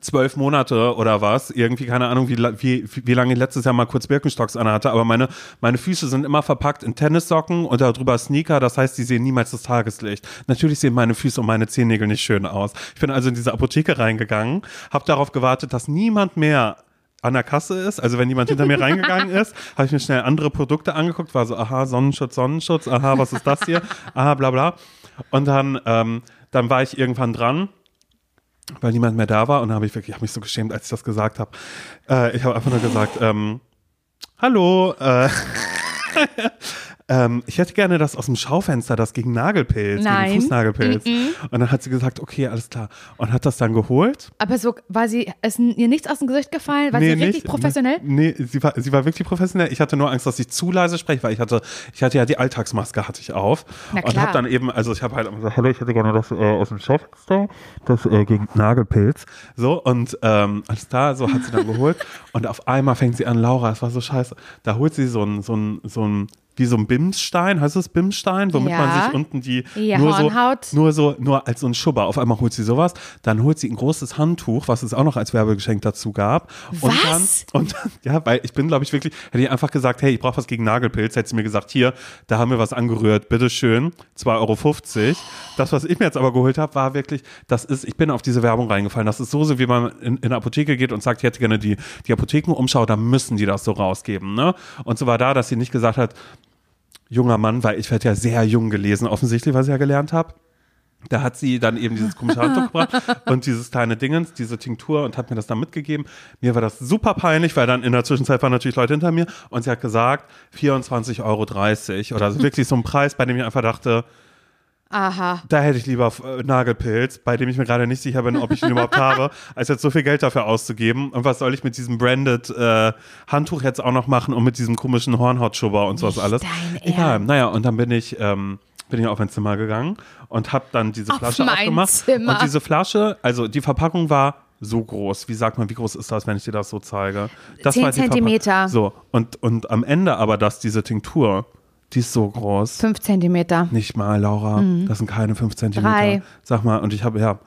zwölf Monate oder was, irgendwie keine Ahnung, wie, wie, wie lange ich letztes Jahr mal kurz Birkenstocks anhatte, aber meine, meine Füße sind immer verpackt in Tennissocken und darüber Sneaker, das heißt, die sehen niemals das Tageslicht. Natürlich sehen meine Füße und meine Zehennägel nicht schön aus. Ich bin also in diese Apotheke reingegangen, habe darauf gewartet, dass niemand mehr an der Kasse ist, also wenn jemand hinter mir reingegangen ist, habe ich mir schnell andere Produkte angeguckt, war so, aha, Sonnenschutz, Sonnenschutz, aha, was ist das hier, aha, bla bla. Und dann, ähm, dann war ich irgendwann dran weil niemand mehr da war und dann habe ich wirklich, ich habe mich so geschämt, als ich das gesagt habe. Äh, ich habe einfach nur gesagt, ähm, hallo, äh, ähm, ich hätte gerne das aus dem Schaufenster, das gegen Nagelpilz, Nein. gegen Fußnagelpilz. Und dann hat sie gesagt, okay, alles klar. Und hat das dann geholt. Aber so war sie, ist ihr nichts aus dem Gesicht gefallen? War sie richtig professionell? Nee, sie war, sie war wirklich professionell. Ich hatte nur Angst, dass ich zu leise spreche, weil ich hatte, ich hatte ja die Alltagsmaske hatte ich auf. Na und klar. habe dann eben, also ich habe halt gesagt, hallo, ich hätte gerne das äh, aus dem Schaufenster, das äh, gegen Nagelpilz. So, und ähm, alles da, so hat sie dann geholt. Und auf einmal fängt sie an, Laura, es war so scheiße. Da holt sie so ein, so ein, so ein wie so ein Bimsstein, heißt es Bimsstein, womit Ja. man sich unten die Ja, nur so, Hornhaut. nur so, nur als so ein Schubber. Auf einmal holt sie sowas, dann holt sie ein großes Handtuch, was es auch noch als Werbegeschenk dazu gab. Und Was? dann, und dann, ja, weil ich bin, glaube ich, wirklich, hätte ich einfach gesagt, hey, ich brauche was gegen Nagelpilz, hätte sie mir gesagt, hier, da haben wir was angerührt, bitteschön, 2,50 Euro. Das, was ich mir jetzt aber geholt habe, war wirklich, das ist, ich bin auf diese Werbung reingefallen. Das ist so, so wie man in, in eine Apotheke geht und sagt, ich hätte gerne die, die Apothekenumschau, da müssen die das so rausgeben, ne? Und so war da, dass sie nicht gesagt hat, junger Mann, weil ich werde ja sehr jung gelesen, offensichtlich, was ich ja gelernt habe. Da hat sie dann eben dieses komische Handtuch gebracht und dieses kleine Dingens, diese Tinktur und hat mir das dann mitgegeben. Mir war das super peinlich, weil dann in der Zwischenzeit waren natürlich Leute hinter mir und sie hat gesagt 24,30 Euro oder so wirklich so ein Preis, bei dem ich einfach dachte, Aha. da hätte ich lieber äh, Nagelpilz, bei dem ich mir gerade nicht sicher bin, ob ich ihn überhaupt habe, als jetzt so viel Geld dafür auszugeben. Und was soll ich mit diesem branded äh, Handtuch jetzt auch noch machen und mit diesem komischen Hornhautschubber und sowas alles? dein Egal. Ernst. Naja, und dann bin ich, ähm, bin ich auf mein Zimmer gegangen und habe dann diese Auf Flasche mein aufgemacht. Zimmer. Und diese Flasche, also die Verpackung war so groß. Wie sagt man, wie groß ist das, wenn ich dir das so zeige? Das Zehn war die Zentimeter. So, und, und am Ende aber, dass diese Tinktur, die ist so groß. Fünf Zentimeter. Nicht mal, Laura. Das sind keine fünf Zentimeter. Mhm. Drei. Sag mal, und ich habe, ja.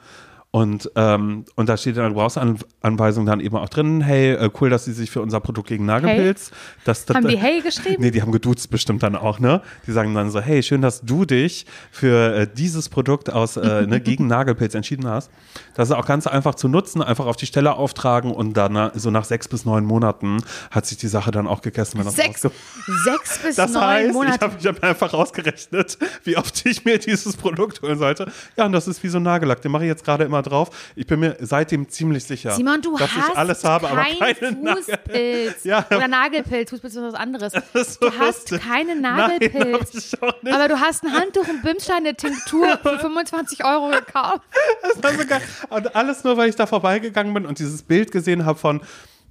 Und, ähm, und da steht in der Gebrauchsanweisung dann eben auch drin, hey, äh, cool, dass sie sich für unser Produkt gegen Nagelpilz. Das, das, Haben die Hey geschrieben? Nee, die haben geduzt bestimmt dann auch, ne? Die sagen dann so, hey, schön, dass du dich für äh, dieses Produkt aus äh, ne, gegen Nagelpilz entschieden hast. Das ist auch ganz einfach zu nutzen, einfach auf die Stelle auftragen und dann na, so nach sechs bis neun Monaten hat sich die Sache dann auch gegessen. Sechs, sechs bis das neun heißt, ich Monate. habe ich hab einfach ausgerechnet, wie oft ich mir dieses Produkt holen sollte. Ja, und das ist wie so ein Nagellack. Den mache ich jetzt gerade immer drauf. Ich bin mir seitdem ziemlich sicher, Simon, du dass hast ich alles habe, aber keinen keine. Fußpilz. Ja. Oder Nagelpilz. Fußpilz ist was anderes. ist du so hast keinen Nein, Nagelpilz. nicht. aber du hast ein Handtuch und eine Tinktur für 25 Euro gekauft. Das war so geil. Und alles nur, weil ich da vorbeigegangen bin und dieses Bild gesehen habe von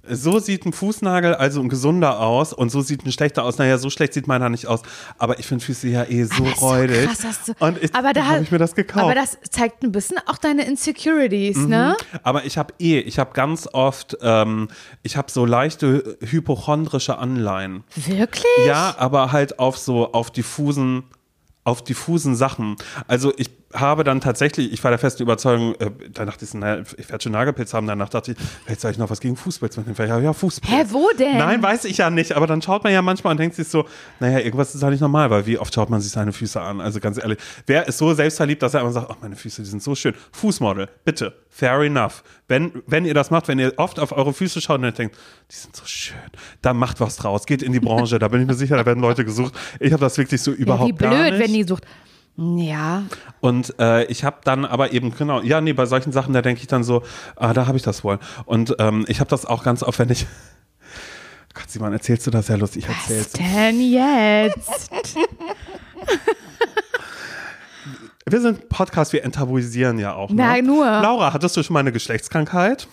so sieht ein Fußnagel also ein gesunder aus und so sieht ein schlechter aus. Naja, so schlecht sieht meiner nicht aus. Aber ich finde Füße ja eh so räudig. krass, dass du, und ich, aber da habe ich mir das gekauft. Aber das zeigt ein bisschen auch deine Insecurities, ne? Aber ich habe eh, ich habe ganz oft, ähm, ich habe so leichte hypochondrische Anleihen. Wirklich? Ja, aber halt auf so, auf diffusen, auf diffusen Sachen. Also ich habe dann tatsächlich, ich war der festen Überzeugung, äh, da dachte ich, naja, ich werde schon Nagelpilz haben. Danach dachte ich, vielleicht soll ich noch was gegen Fußpilz machen. Vielleicht, ja, ja, Fußpilz. Hä, wo denn? Nein, weiß ich ja nicht, aber dann schaut man ja manchmal und denkt sich so, naja, irgendwas ist ja nicht normal, weil wie oft schaut man sich seine Füße an? Also ganz ehrlich, wer ist so selbstverliebt, dass er immer sagt, ach, meine Füße, die sind so schön. Fußmodel, bitte, fair enough. Wenn, wenn ihr das macht, wenn ihr oft auf eure Füße schaut und ihr denkt, die sind so schön, dann macht was draus, geht in die Branche, da bin ich mir sicher, da werden Leute gesucht. Ich habe das wirklich so Ja, überhaupt wie gar blöd, nicht. wenn die sucht. Ja, Und äh, ich habe dann aber eben, genau, ja, nee, bei solchen Sachen, da denke ich dann so, ah, da habe ich das wohl. Und ähm, ich habe das auch ganz oft, wenn ich. Gott, Simon, erzählst du das ja lustig? Ich was erzähl's. denn jetzt? Wir sind Podcast, wir enttabuisieren ja auch. Ne? Na, nur. Laura, hattest du schon mal eine Geschlechtskrankheit?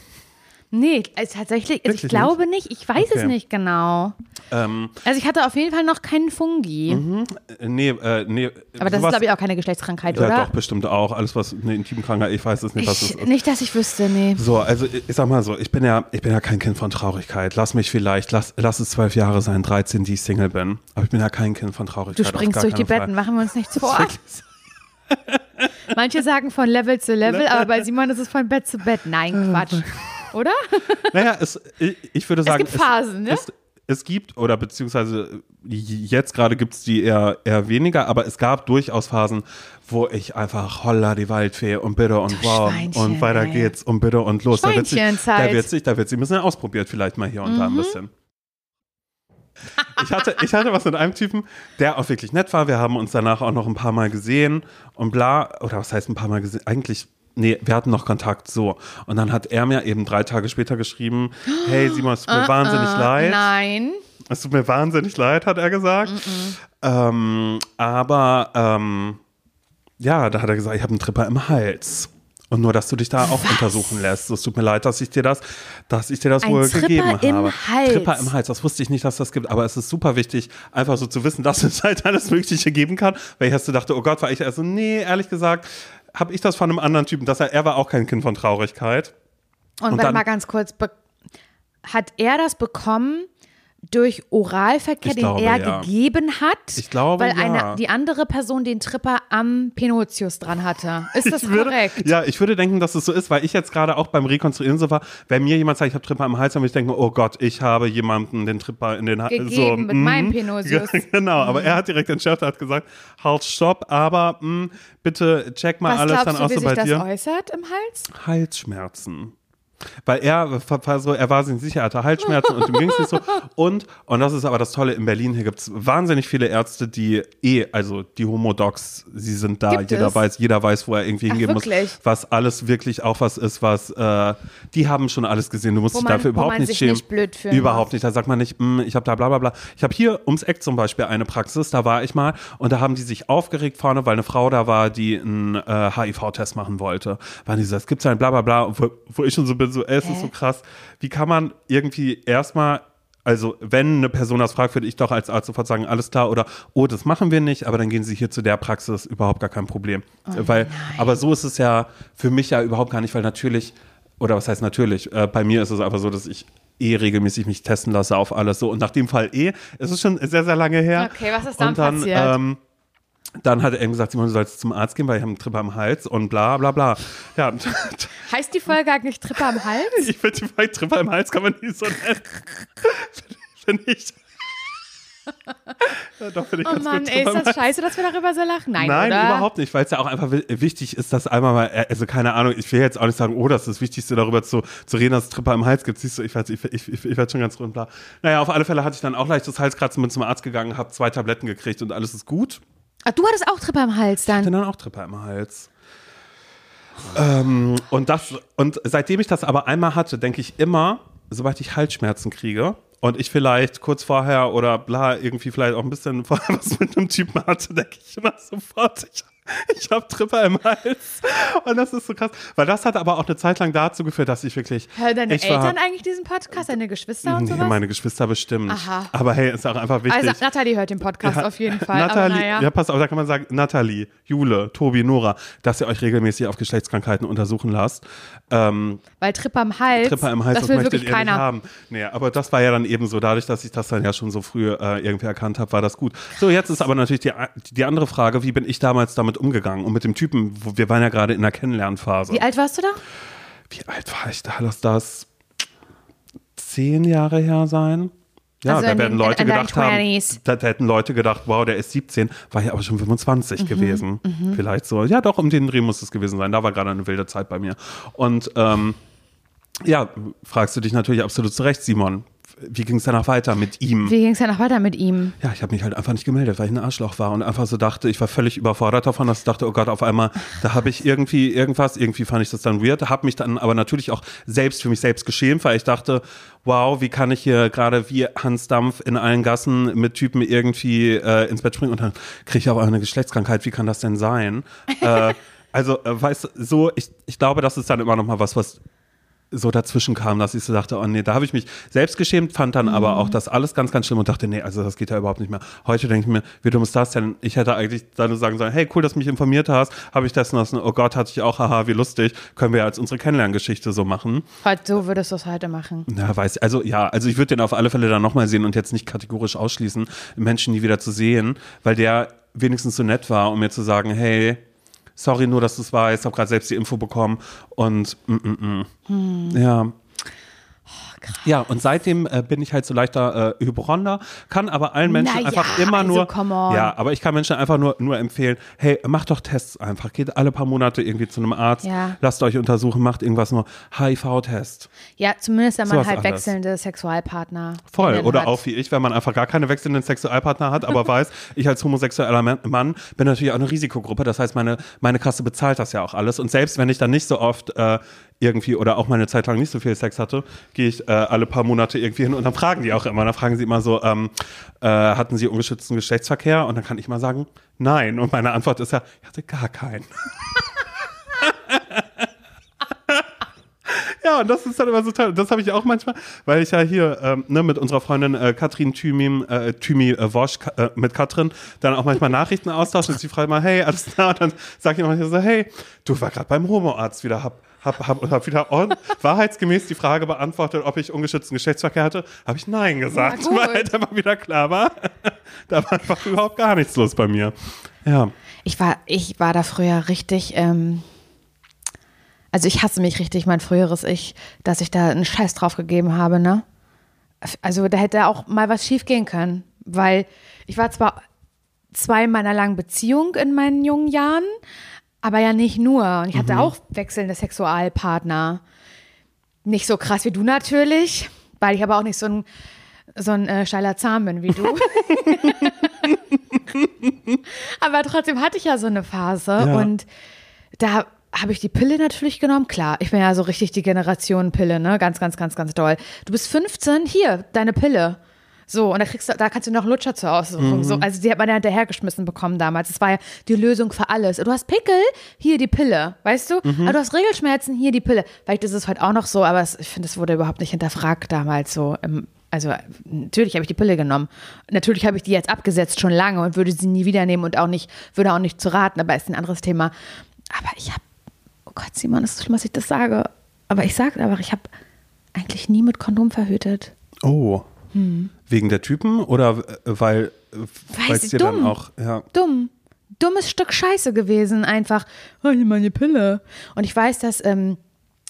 Nee, also tatsächlich, also ich glaube nicht. Ich weiß es Okay. nicht genau. Ähm, Also ich hatte auf jeden Fall noch keinen Fungi. äh, nee, äh, nee. Aber das ist, sowas- glaube ich, auch keine Geschlechtskrankheit, Ja, oder? doch, bestimmt auch. Alles, was eine Intimkrankheit, ich weiß es nicht, was es Ich, ist. nicht, dass ich wüsste, nee. So, also ich, sag mal so, ich bin ja, ich bin ja kein Kind von Traurigkeit. Lass mich vielleicht, lass, lass es zwölf Jahre sein, 13, die ich Single bin. Aber ich bin ja kein Kind von Traurigkeit. Du springst durch die Fall. Betten, machen wir uns nichts vor. Manche sagen von Level zu Level, aber bei Simon ist es von Bett zu Bett. Nein, Quatsch. Oder? Naja, es, ich, ich würde sagen, gibt Phasen, ne? es, es gibt, oder beziehungsweise jetzt gerade gibt es die eher, eher weniger, aber es gab durchaus Phasen, wo ich einfach holla die Waldfee und bitte und Du wow und weiter ey. geht's und bitte und los. Da wird sich, da wird sich, da wird sie ein bisschen ausprobiert, vielleicht mal hier und Mhm. da ein bisschen. Ich hatte, ich hatte was mit einem Typen, der auch wirklich nett war. Wir haben uns danach auch noch ein paar Mal gesehen und bla. Oder was heißt ein paar Mal gesehen? Eigentlich, nee, wir hatten noch Kontakt so. Und dann hat er mir eben drei Tage später geschrieben: Hey Simon, es tut mir wahnsinnig leid. Uh, Nein. Es tut mir wahnsinnig leid, hat er gesagt. Ähm, aber ähm, ja, da hat er gesagt, ich habe einen Tripper im Hals. Und nur, dass du dich da auch untersuchen lässt. Es tut mir leid, dass ich dir das, dass ich dir das Ein wohl Tripper gegeben im habe. Hals. Tripper im Hals, das wusste ich nicht, dass das gibt. Aber es ist super wichtig, einfach so zu wissen, dass es halt alles Mögliche geben kann. Weil ich erst so dachte, oh Gott, war ich erst so, nee, ehrlich gesagt, habe ich das von einem anderen Typen. Dass er, er war auch kein Kind von Traurigkeit. Und, Und warte dann- mal ganz kurz. Hat er das bekommen durch Oralverkehr, Ich den glaube, er ja. gegeben hat? Ich glaube, Weil ja. eine, die andere Person den Tripper am Penotius dran hatte. Ist das würde, korrekt? Ja, ich würde denken, dass es so ist, weil ich jetzt gerade auch beim Rekonstruieren so war, wenn mir jemand sagt, ich habe Tripper am Hals, dann würde ich denken, oh Gott, ich habe jemanden den Tripper in den Hals. Gegeben so, mit mm. meinem Penosius. Genau, aber er hat direkt entschärft, er hat gesagt, halt, stopp, aber mh, bitte check mal Was alles glaubst dann du, auch wie so sich bei das dir. äußert im Hals? Halsschmerzen. Weil er war so, er war sich sicher, er hatte Halsschmerzen und ihm ging es nicht so. Und, und das ist aber das Tolle, in Berlin hier gibt es wahnsinnig viele Ärzte, die eh, also die Homodocs, sie sind da, Gibt jeder es? weiß, jeder weiß, wo er irgendwie Ach, hingehen muss. wirklich? Was alles wirklich auch was ist, was, äh, die haben schon alles gesehen. Du musst Wo dich man- dafür überhaupt man nicht schämen. nicht überhaupt muss. nicht. Da sagt man nicht, "Mm, ich habe da bla bla bla. Ich habe hier ums Eck zum Beispiel eine Praxis, da war ich mal und da haben die sich aufgeregt vorne, weil eine Frau da war, die einen äh, HIV-Test machen wollte. Waren die so, es gibt so ein bla bla bla, wo, wo ich schon so bin, so, ey, es ist so krass. Wie kann man irgendwie erstmal also, wenn eine Person das fragt, würde ich doch als Arzt sofort sagen, alles klar, oder, oh, das machen wir nicht, aber dann gehen Sie hier zu der Praxis, überhaupt gar kein Problem. weil, aber so ist es ja für mich ja überhaupt gar nicht, weil natürlich, oder was heißt natürlich, äh, bei mir ist es einfach so, dass ich eh regelmäßig mich testen lasse auf alles so. Und nach dem Fall eh, es ist schon sehr, sehr lange her. Okay, was ist dann Und dann, passiert? Ähm, dann hat er eben gesagt, Simon, du sollst zum Arzt gehen, weil ich habe einen Tripper am Hals und bla bla bla. Ja, Heißt die Folge eigentlich Tripper am Hals? ich finde die Folge Tripper im Hals kann man nie so nennen. Finde ich. Ja, doch, ich Oh Mann, ey, ist das scheiße, dass wir darüber so lachen? Nein, Nein, oder? überhaupt nicht, weil es ja auch einfach wi- wichtig ist, dass einmal mal, äh, also keine Ahnung, ich will jetzt auch nicht sagen, oh, das ist das Wichtigste, darüber zu, zu reden, dass es Tripper im Hals gibt. Siehst du, ich weiß, ich, ich, ich, ich werde schon ganz rund bla. Naja, auf alle Fälle hatte ich dann auch leichtes Halskratzen, bin zum Arzt gegangen, habe zwei Tabletten gekriegt und alles ist gut. Ah, du hattest auch Tripper am Hals Ich hatte dann. dann auch Tripper im Hals. Ähm, und, das, und seitdem ich das aber einmal hatte, denke ich immer, sobald ich Halsschmerzen kriege und ich vielleicht kurz vorher oder bla, irgendwie vielleicht auch ein bisschen vorher was mit einem Typen hatte, denke ich immer sofort, ich, ich habe Tripper im Hals. Und das ist so krass. Weil das hat aber auch eine Zeit lang dazu geführt, dass ich wirklich. Hören deine ich war- Eltern eigentlich diesen Podcast, deine Geschwister und Nee, sowas? meine Geschwister bestimmt. Aha. Aber hey, ist auch einfach wichtig. also Nathalie hört den Podcast auf jeden Fall. Nathalie, naja. ja, pass auf, da kann man sagen, Nathalie, Jule, Tobi, Nora, dass ihr euch regelmäßig auf Geschlechtskrankheiten untersuchen lasst. Ähm, Weil Tripper am Hals, Tripper im Hals, das das, will möchtet wirklich keiner. haben. Nee, aber das war ja dann eben so, dadurch, dass ich das dann ja schon so früh äh, irgendwie erkannt habe, war das gut. So, jetzt ist aber natürlich die, die andere Frage, wie bin ich damals damit umgegangen? Und mit dem Typen, wo, wir waren ja gerade in der Kennenlernphase. Wie alt warst du da? Wie alt war ich da? Lass das zehn Jahre her sein. Ja, Also da werden den- Leute gedacht haben, 20s. da, da hätten Leute gedacht, wow, der ist 17, war ja aber schon 25 Mhm, gewesen. Vielleicht so. Ja, doch, um den Dreh muss es gewesen sein. Da war gerade eine wilde Zeit bei mir. Und ähm, ja, fragst du dich natürlich absolut zu Recht, Simon. Wie ging es danach weiter mit ihm? Wie ging es danach weiter mit ihm? Ja, ich habe mich halt einfach nicht gemeldet, weil ich ein Arschloch war und einfach so dachte, ich war völlig überfordert davon, dass ich dachte, oh Gott, auf einmal, da habe ich irgendwie irgendwas, irgendwie fand ich das dann weird, habe mich dann aber natürlich auch selbst für mich selbst geschämt, weil ich dachte, wow, wie kann ich hier gerade wie Hans Dampf in allen Gassen mit Typen irgendwie äh, ins Bett springen und dann kriege ich aber eine Geschlechtskrankheit, wie kann das denn sein? äh, also, äh, weißt du, so, ich, ich glaube, das ist dann immer noch mal was, was so dazwischen kam, dass ich so dachte, oh nee, da habe ich mich selbst geschämt, fand dann aber auch das alles ganz, ganz schlimm und dachte, nee, also das geht ja überhaupt nicht mehr. Heute denke ich mir, wie dumm ist das denn? Ich hätte eigentlich dann nur sagen sollen, hey, cool, dass du mich informiert hast, habe ich das noch, oh Gott, hatte ich auch, haha, wie lustig, können wir ja als unsere Kennenlerngeschichte so machen. Heute, so würdest du es heute machen. Ja, weiß, also ja, also ich würde den auf alle Fälle dann nochmal sehen und jetzt nicht kategorisch ausschließen, Menschen nie wieder zu sehen, weil der wenigstens so nett war, um mir zu sagen, hey, sorry nur, dass du es weißt, habe gerade selbst die Info bekommen und mm, mm, mm. ja. Ja, und seitdem äh, bin ich halt so leichter äh, Hypochonder, kann aber allen Menschen Na einfach ja, immer also nur, ja, aber ich kann Menschen einfach nur, nur empfehlen, hey, macht doch Tests einfach, geht alle paar Monate irgendwie zu einem Arzt, Ja. lasst euch untersuchen, macht irgendwas nur HIV-Test. Ja, zumindest wenn man Sowas halt wechselnde Sexualpartner Voll. Oder hat. auch wie ich, wenn man einfach gar keine wechselnden Sexualpartner hat, aber weiß, ich als homosexueller Man- Mann bin natürlich auch eine Risikogruppe. Das heißt, meine, meine Kasse bezahlt das ja auch alles. Und selbst wenn ich dann nicht so oft äh, irgendwie oder auch meine Zeit lang nicht so viel Sex hatte, gehe ich äh, alle paar Monate irgendwie hin und dann fragen die auch immer. Dann fragen sie immer so, ähm, äh, hatten sie ungeschützten Geschlechtsverkehr? Und dann kann ich mal sagen, nein. Und meine Antwort ist ja, ich hatte gar keinen. Ja, und das ist dann immer so toll. Das habe ich auch manchmal, weil ich ja hier ähm, ne, mit unserer Freundin äh, Katrin Thümim, äh, Thymi äh, Wosch, äh, mit Katrin, dann auch manchmal Nachrichten austauschen und sie fragt mal, hey, alles klar? Und dann sage ich manchmal so, hey, du war gerade beim Homoarzt wieder, hab, hab, hab, hab wieder wahrheitsgemäß die Frage beantwortet, ob ich ungeschützten Geschlechtsverkehr hatte. Habe ich Nein gesagt, weil halt immer wieder klar war, da war einfach überhaupt gar nichts los bei mir. Ja. Ich war, ich war da früher richtig, ähm, also ich hasse mich richtig, mein früheres Ich, dass ich da einen Scheiß drauf gegeben habe, ne? Also da hätte auch mal was schief gehen können, weil ich war zwar zwei meiner langen Beziehung in meinen jungen Jahren, aber ja nicht nur. Und ich hatte auch wechselnde Sexualpartner. Nicht so krass wie du natürlich, weil ich aber auch nicht so ein, so ein äh, steiler Zahn bin wie du. aber trotzdem hatte ich ja so eine Phase Ja. und da habe ich die Pille natürlich genommen. Klar, ich bin ja so richtig die Generation Pille, ne? Ganz, ganz, ganz, ganz doll. Du bist 15, hier, deine Pille. So, und da kriegst du, da kannst du noch Lutscher zur Aussuchung. So, also die hat man ja hinterhergeschmissen bekommen damals. Das war ja die Lösung für alles. Du hast Pickel, hier die Pille, weißt du? Aber du hast Regelschmerzen, hier die Pille. Vielleicht ist es heute auch noch so, aber es, ich finde, es wurde überhaupt nicht hinterfragt damals so. Im, also natürlich habe ich die Pille genommen. Natürlich habe ich die jetzt abgesetzt schon lange und würde sie nie wieder nehmen und auch nicht, würde auch nicht zu raten, aber ist ein anderes Thema. Aber ich habe, oh Gott, Simon, es ist schlimm, dass ich das sage. Aber ich sage einfach, ich habe eigentlich nie mit Kondom verhütet. Oh. Wegen der Typen oder äh, weil äh, weil es dir dann auch, ja. Dumm. dummes Stück Scheiße gewesen, einfach, oh, hier meine Pille. Und ich weiß, dass ähm,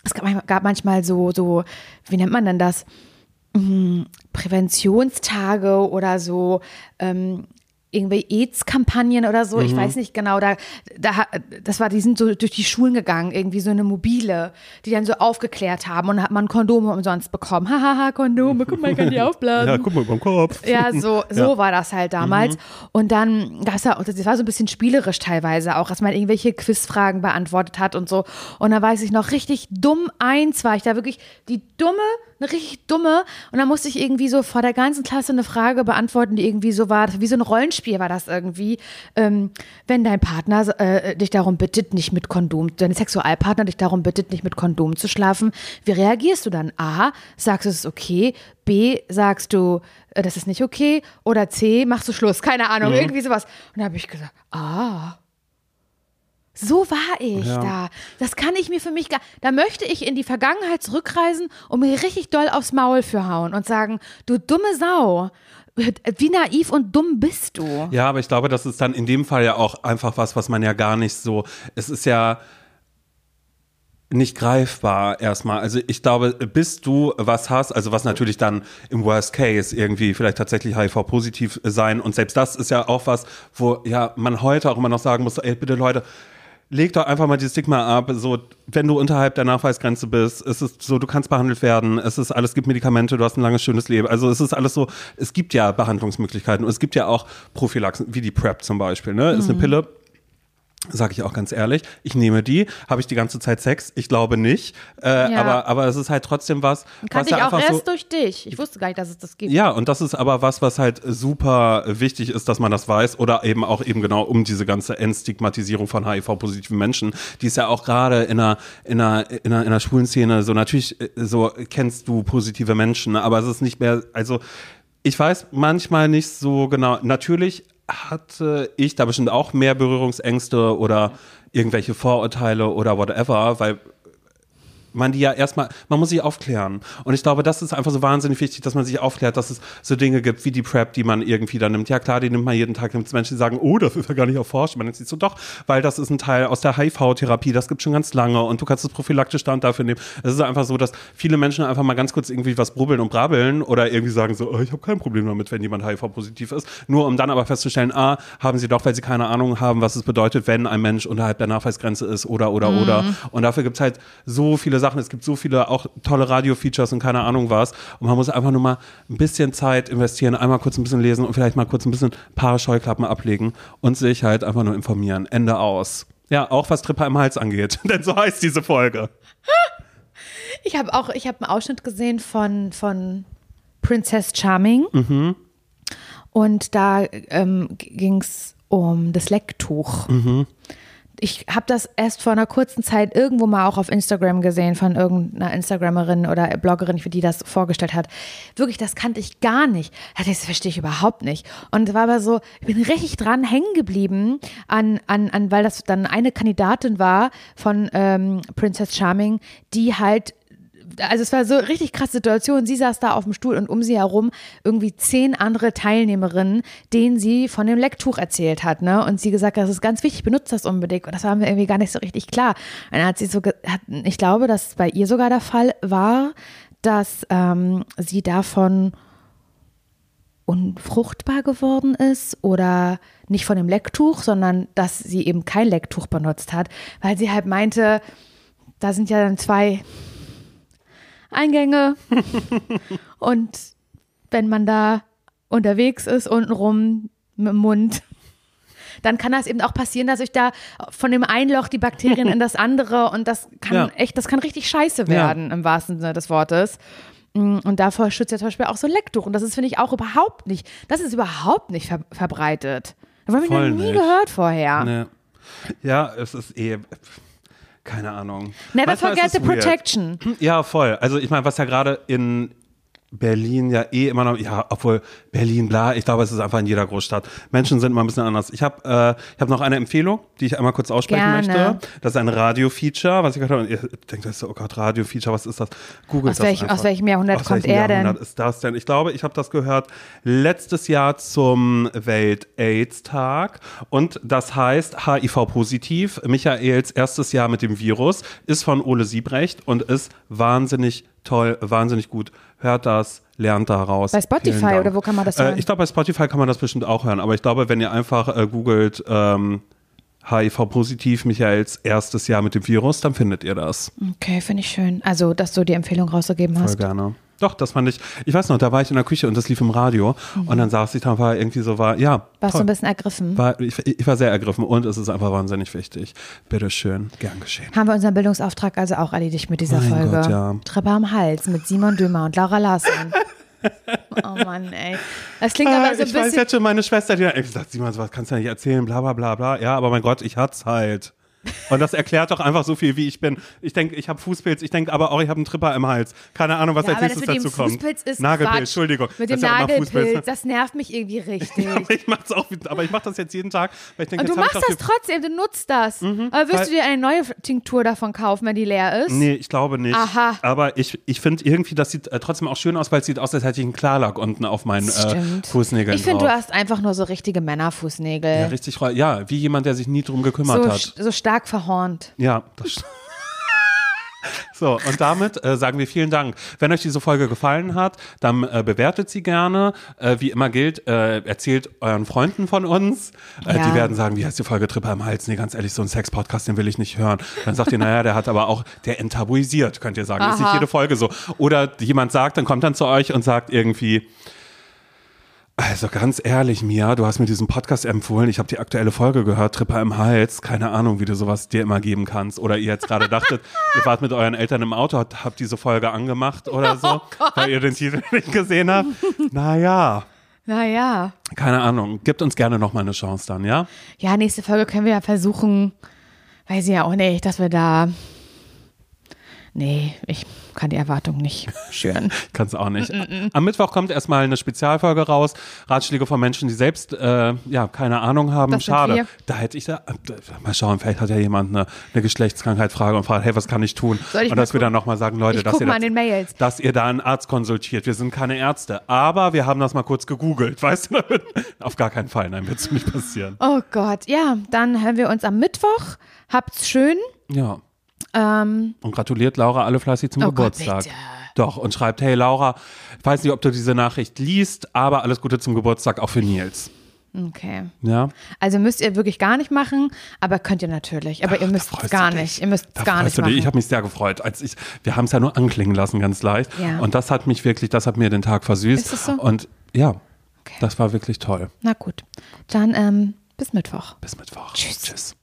es gab, manchmal- gab manchmal so, so, wie nennt man denn das? Mm, Präventionstage oder so, ähm, irgendwie AIDS-Kampagnen oder so, ich weiß nicht genau, da, da, das war, die sind so durch die Schulen gegangen, irgendwie so eine mobile, die dann so aufgeklärt haben und hat man Kondome umsonst bekommen. Hahaha, Kondome, guck mal, ich kann die aufblasen. Ja, guck mal den Kopf. Ja, so, so Ja. war das halt damals. Und dann, das war, das war so ein bisschen spielerisch teilweise auch, dass man irgendwelche Quizfragen beantwortet hat und so. Und da weiß ich noch, richtig dumm eins war ich da wirklich die dumme, eine richtig dumme. Und dann musste ich irgendwie so vor der ganzen Klasse eine Frage beantworten, die irgendwie so war, wie so ein Rollenspiel war das irgendwie. Ähm, wenn dein Partner äh, dich darum bittet, nicht mit Kondom, dein Sexualpartner dich darum bittet, nicht mit Kondom zu schlafen, wie reagierst du dann? A, sagst du es ist okay, B, sagst du, äh, das ist nicht okay, oder C, machst du Schluss, keine Ahnung, irgendwie sowas. Und da habe ich gesagt, ah. So war ich Ja. da. Das kann ich mir für mich gar. Da möchte ich in die Vergangenheit zurückreisen und mir richtig doll aufs Maul für hauen und sagen: Du dumme Sau, wie naiv und dumm bist du? Ja, aber ich glaube, das ist dann in dem Fall ja auch einfach was, was man ja gar nicht so. Es ist ja nicht greifbar erstmal. Also ich glaube, bis du was hast, also was natürlich dann im Worst Case irgendwie vielleicht tatsächlich HIV-positiv sein und selbst das ist ja auch was, wo ja man heute auch immer noch sagen muss, ey bitte Leute, leg doch einfach mal die Stigma ab, so wenn du unterhalb der Nachweisgrenze bist, es ist so, du kannst behandelt werden, es ist alles, es gibt Medikamente, du hast ein langes, schönes Leben. Also es ist alles so, es gibt ja Behandlungsmöglichkeiten und es gibt ja auch Prophylaxen, wie die PrEP zum Beispiel, ne? Ist eine Pille, Sag ich auch ganz ehrlich, ich nehme die. Habe ich die ganze Zeit Sex? Ich glaube nicht. Äh, Ja. aber, aber es ist halt trotzdem was, was Kannte ja ich auch erst so. durch dich. Ich wusste gar nicht, dass es das gibt. Ja, und das ist aber was, was halt super wichtig ist, dass man das weiß oder eben auch eben genau um diese ganze Entstigmatisierung von HIV-positiven Menschen, die ist ja auch gerade in einer, in einer, in einer, in einer schwulen Szene so natürlich äh, so kennst du positive Menschen, aber es ist nicht mehr, also ich weiß manchmal nicht so genau, natürlich hatte ich da bestimmt auch mehr Berührungsängste oder irgendwelche Vorurteile oder whatever, weil man die ja erstmal, man muss sich aufklären. Und ich glaube, das ist einfach so wahnsinnig wichtig, dass man sich aufklärt, dass es so Dinge gibt wie die PrEP, die man irgendwie dann nimmt. Ja klar, die nimmt man jeden Tag. Es Menschen, die sagen, oh, das ist ja gar nicht erforscht. Man nennt sich so, doch, weil das ist ein Teil aus der HIV-Therapie, das gibt schon ganz lange und du kannst es prophylaktisch da und dafür nehmen. Es ist einfach so, dass viele Menschen einfach mal ganz kurz irgendwie was brubbeln und brabbeln oder irgendwie sagen so, oh, ich habe kein Problem damit, wenn jemand HIV-positiv ist. Nur um dann aber festzustellen, ah, haben sie doch, weil sie keine Ahnung haben, was es bedeutet, wenn ein Mensch unterhalb der Nachweisgrenze ist oder, oder, oder. Und dafür gibt es halt so viele Sachen. Es gibt so viele auch tolle Radio-Features und keine Ahnung was. Und man muss einfach nur mal ein bisschen Zeit investieren, einmal kurz ein bisschen lesen und vielleicht mal kurz ein bisschen ein paar Scheuklappen ablegen und sich halt einfach nur informieren. Ende aus. Ja, auch was Tripper im Hals angeht. Denn so heißt diese Folge. Ich habe auch, ich habe einen Ausschnitt gesehen von, von Princess Charming. Mhm. Und da ähm, ging es um das Lecktuch. Mhm. Ich habe das erst vor einer kurzen Zeit irgendwo mal auch auf Instagram gesehen von irgendeiner Instagrammerin oder Bloggerin, die das vorgestellt hat. Wirklich, das kannte ich gar nicht. Das verstehe ich überhaupt nicht. Und war aber so, ich bin richtig dran hängen geblieben, an, an, an, weil das dann eine Kandidatin war von ähm, Princess Charming, die halt also es war so eine richtig krasse Situation. Sie saß da auf dem Stuhl und um sie herum irgendwie zehn andere Teilnehmerinnen, denen sie von dem Lecktuch erzählt hat, ne? Und sie gesagt das ist ganz wichtig, benutzt das unbedingt. Und das war mir irgendwie gar nicht so richtig klar. Und dann hat sie so, hat, ich glaube, dass bei ihr sogar der Fall war, dass ähm, sie davon unfruchtbar geworden ist oder nicht von dem Lecktuch, sondern dass sie eben kein Lecktuch benutzt hat, weil sie halt meinte, da sind ja dann zwei Eingänge und wenn man da unterwegs ist, untenrum mit dem Mund, dann kann das eben auch passieren, dass sich da von dem einen Loch die Bakterien in das andere und das kann Ja. echt, das kann richtig scheiße werden im wahrsten Sinne des Wortes. Mm, Und davor schützt ja zum Beispiel auch so ein Lecktuch. Und das ist, finde ich, auch überhaupt nicht, das ist überhaupt nicht ver verbreitet. Das habe ich noch nie nicht. gehört vorher. Ne. Ja, es ist eh. Keine Ahnung. Never Manchmal forget the weird. protection. Ja, voll. Also ich meine, was ja gerade in Berlin ja eh immer noch, ja, obwohl Berlin, bla, ich glaube, es ist einfach in jeder Großstadt. Menschen sind immer ein bisschen anders. Ich habe äh, ich hab noch eine Empfehlung, die ich einmal kurz aussprechen Gerne. möchte. Das ist ein Radio-Feature, was ich gerade habe. Ihr denkt, das ist so, oh Gott, Radio-Feature, was ist das? Google Aus das welch- aus welchem Jahrhundert aus kommt welchem er denn? Jahrhundert ist das denn? Ich glaube, ich habe das gehört letztes Jahr zum Welt-AIDS-Tag und das heißt HIV-positiv. Michaels erstes Jahr mit dem Virus ist von Ole Siebrecht und ist wahnsinnig toll, wahnsinnig gut. Hört das, lernt daraus. Bei Spotify oder wo kann man das hören? Äh, ich glaube, bei Spotify kann man das bestimmt auch hören, aber ich glaube, wenn ihr einfach äh, googelt ähm, HIV-positiv, Michaels erstes Jahr mit dem Virus, dann findet ihr das. Okay, finde ich schön. Also, dass du die Empfehlung rausgegeben Voll hast. gerne. Doch, das fand ich, ich weiß noch, da war ich in der Küche und das lief im Radio und dann saß ich da und war irgendwie so, war, ja, Mhm. Warst du ein bisschen ergriffen? war, ich, ich war sehr ergriffen und es ist einfach wahnsinnig wichtig. Bitteschön, gern geschehen. Haben wir unseren Bildungsauftrag also auch erledigt mit dieser Mein Folge? Gott, ja. Treppe am Hals mit Simon Dömer und Laura Larsson. oh Mann, ey. Das klingt aber so ein ich weiß bisschen. jetzt schon, meine Schwester, die hat gesagt, Simon, sowas kannst du ja nicht erzählen, bla bla bla bla. Ja, aber mein Gott, ich hat's halt. Und das erklärt doch einfach so viel, wie ich bin. Ich denke, ich habe Fußpilz, ich denke aber auch, ich habe einen Tripper im Hals. Keine Ahnung, was Ja, als aber das nächstes mit dem dazu kommt. Fußpilz ist Nagelpilz, Quatsch. Entschuldigung. Mit dem ja Nagelpilz, das nervt mich irgendwie richtig. ich mach's auch, aber ich mache das jetzt jeden Tag, weil ich denke, Und du machst das trotzdem, du nutzt das. Aber wirst du dir eine neue Tinktur davon kaufen, wenn die leer ist? Nee, ich glaube nicht. Aha. Aber ich, ich finde irgendwie, das sieht äh, trotzdem auch schön aus, weil es sieht aus, als hätte ich einen Klarlack unten auf meinen äh. Fußnägeln Ich finde, du hast einfach nur so richtige Männerfußnägel. ja, richtig, ja, wie jemand, der sich nie drum gekümmert so, hat. so stark verhornt. Ja, das stimmt. So, und damit äh, sagen wir vielen Dank. Wenn euch diese Folge gefallen hat, dann äh, bewertet sie gerne. Äh, wie immer gilt, äh, erzählt euren Freunden von uns. Äh, Ja. Die werden sagen, wie heißt die Folge Tripper im Hals? Nee, ganz ehrlich, so ein Sex-Podcast, den will ich nicht hören. Dann sagt ihr, naja, der hat aber auch, der enttabuisiert, könnt ihr sagen. Ist nicht Aha. jede Folge so. Oder jemand sagt, dann kommt dann zu euch und sagt irgendwie, also ganz ehrlich, Mia, du hast mir diesen Podcast empfohlen. Ich habe die aktuelle Folge gehört, Tripper im Hals. Keine Ahnung, wie du sowas dir immer geben kannst. Oder ihr jetzt gerade dachtet, ihr wart mit euren Eltern im Auto, habt, diese Folge angemacht oder so, weil ihr den Titel nicht gesehen habt. Naja, Naja. keine Ahnung. Gebt uns gerne nochmal eine Chance dann, ja? Ja, nächste Folge können wir ja versuchen, weiß ich ja auch nicht, dass wir da. Nee, ich kann die Erwartung nicht schüren. Kann's auch nicht. Am Mittwoch kommt erstmal eine Spezialfolge raus. Ratschläge von Menschen, die selbst äh, ja keine Ahnung haben. Das Schade. Da hätte ich da. Mal schauen, vielleicht hat ja jemand eine, eine Geschlechtskrankheitsfrage und fragt, hey, was kann ich tun? Soll ich und dass wir dann nochmal sagen, Leute, dass ihr, das, dass ihr da einen Arzt konsultiert. Wir sind keine Ärzte. Aber wir haben das mal kurz gegoogelt. Weißt du? Auf gar keinen Fall. Nein, wird's nicht passieren. Oh Gott, ja, dann hören wir uns am Mittwoch. Habt's schön. Ja. Ähm, Und gratuliert Laura alle fleißig zum Oh Gott, Geburtstag. bitte. Doch, und schreibt, hey Laura, ich weiß nicht, ob du diese Nachricht liest, aber alles Gute zum Geburtstag auch für Nils. okay. Ja. Also müsst ihr wirklich gar nicht machen, aber könnt ihr natürlich. Aber ihr müsst es gar nicht. Ihr müsst es gar nicht dich. machen. Ich habe mich sehr gefreut. Als ich, wir haben es ja nur anklingen lassen, ganz leicht. Ja. Und das hat mich wirklich, das hat mir den Tag versüßt. Ist es so? Und ja, Okay. das war wirklich toll. Na gut. Dann ähm, bis Mittwoch. Bis Mittwoch. Tschüss. Tschüss.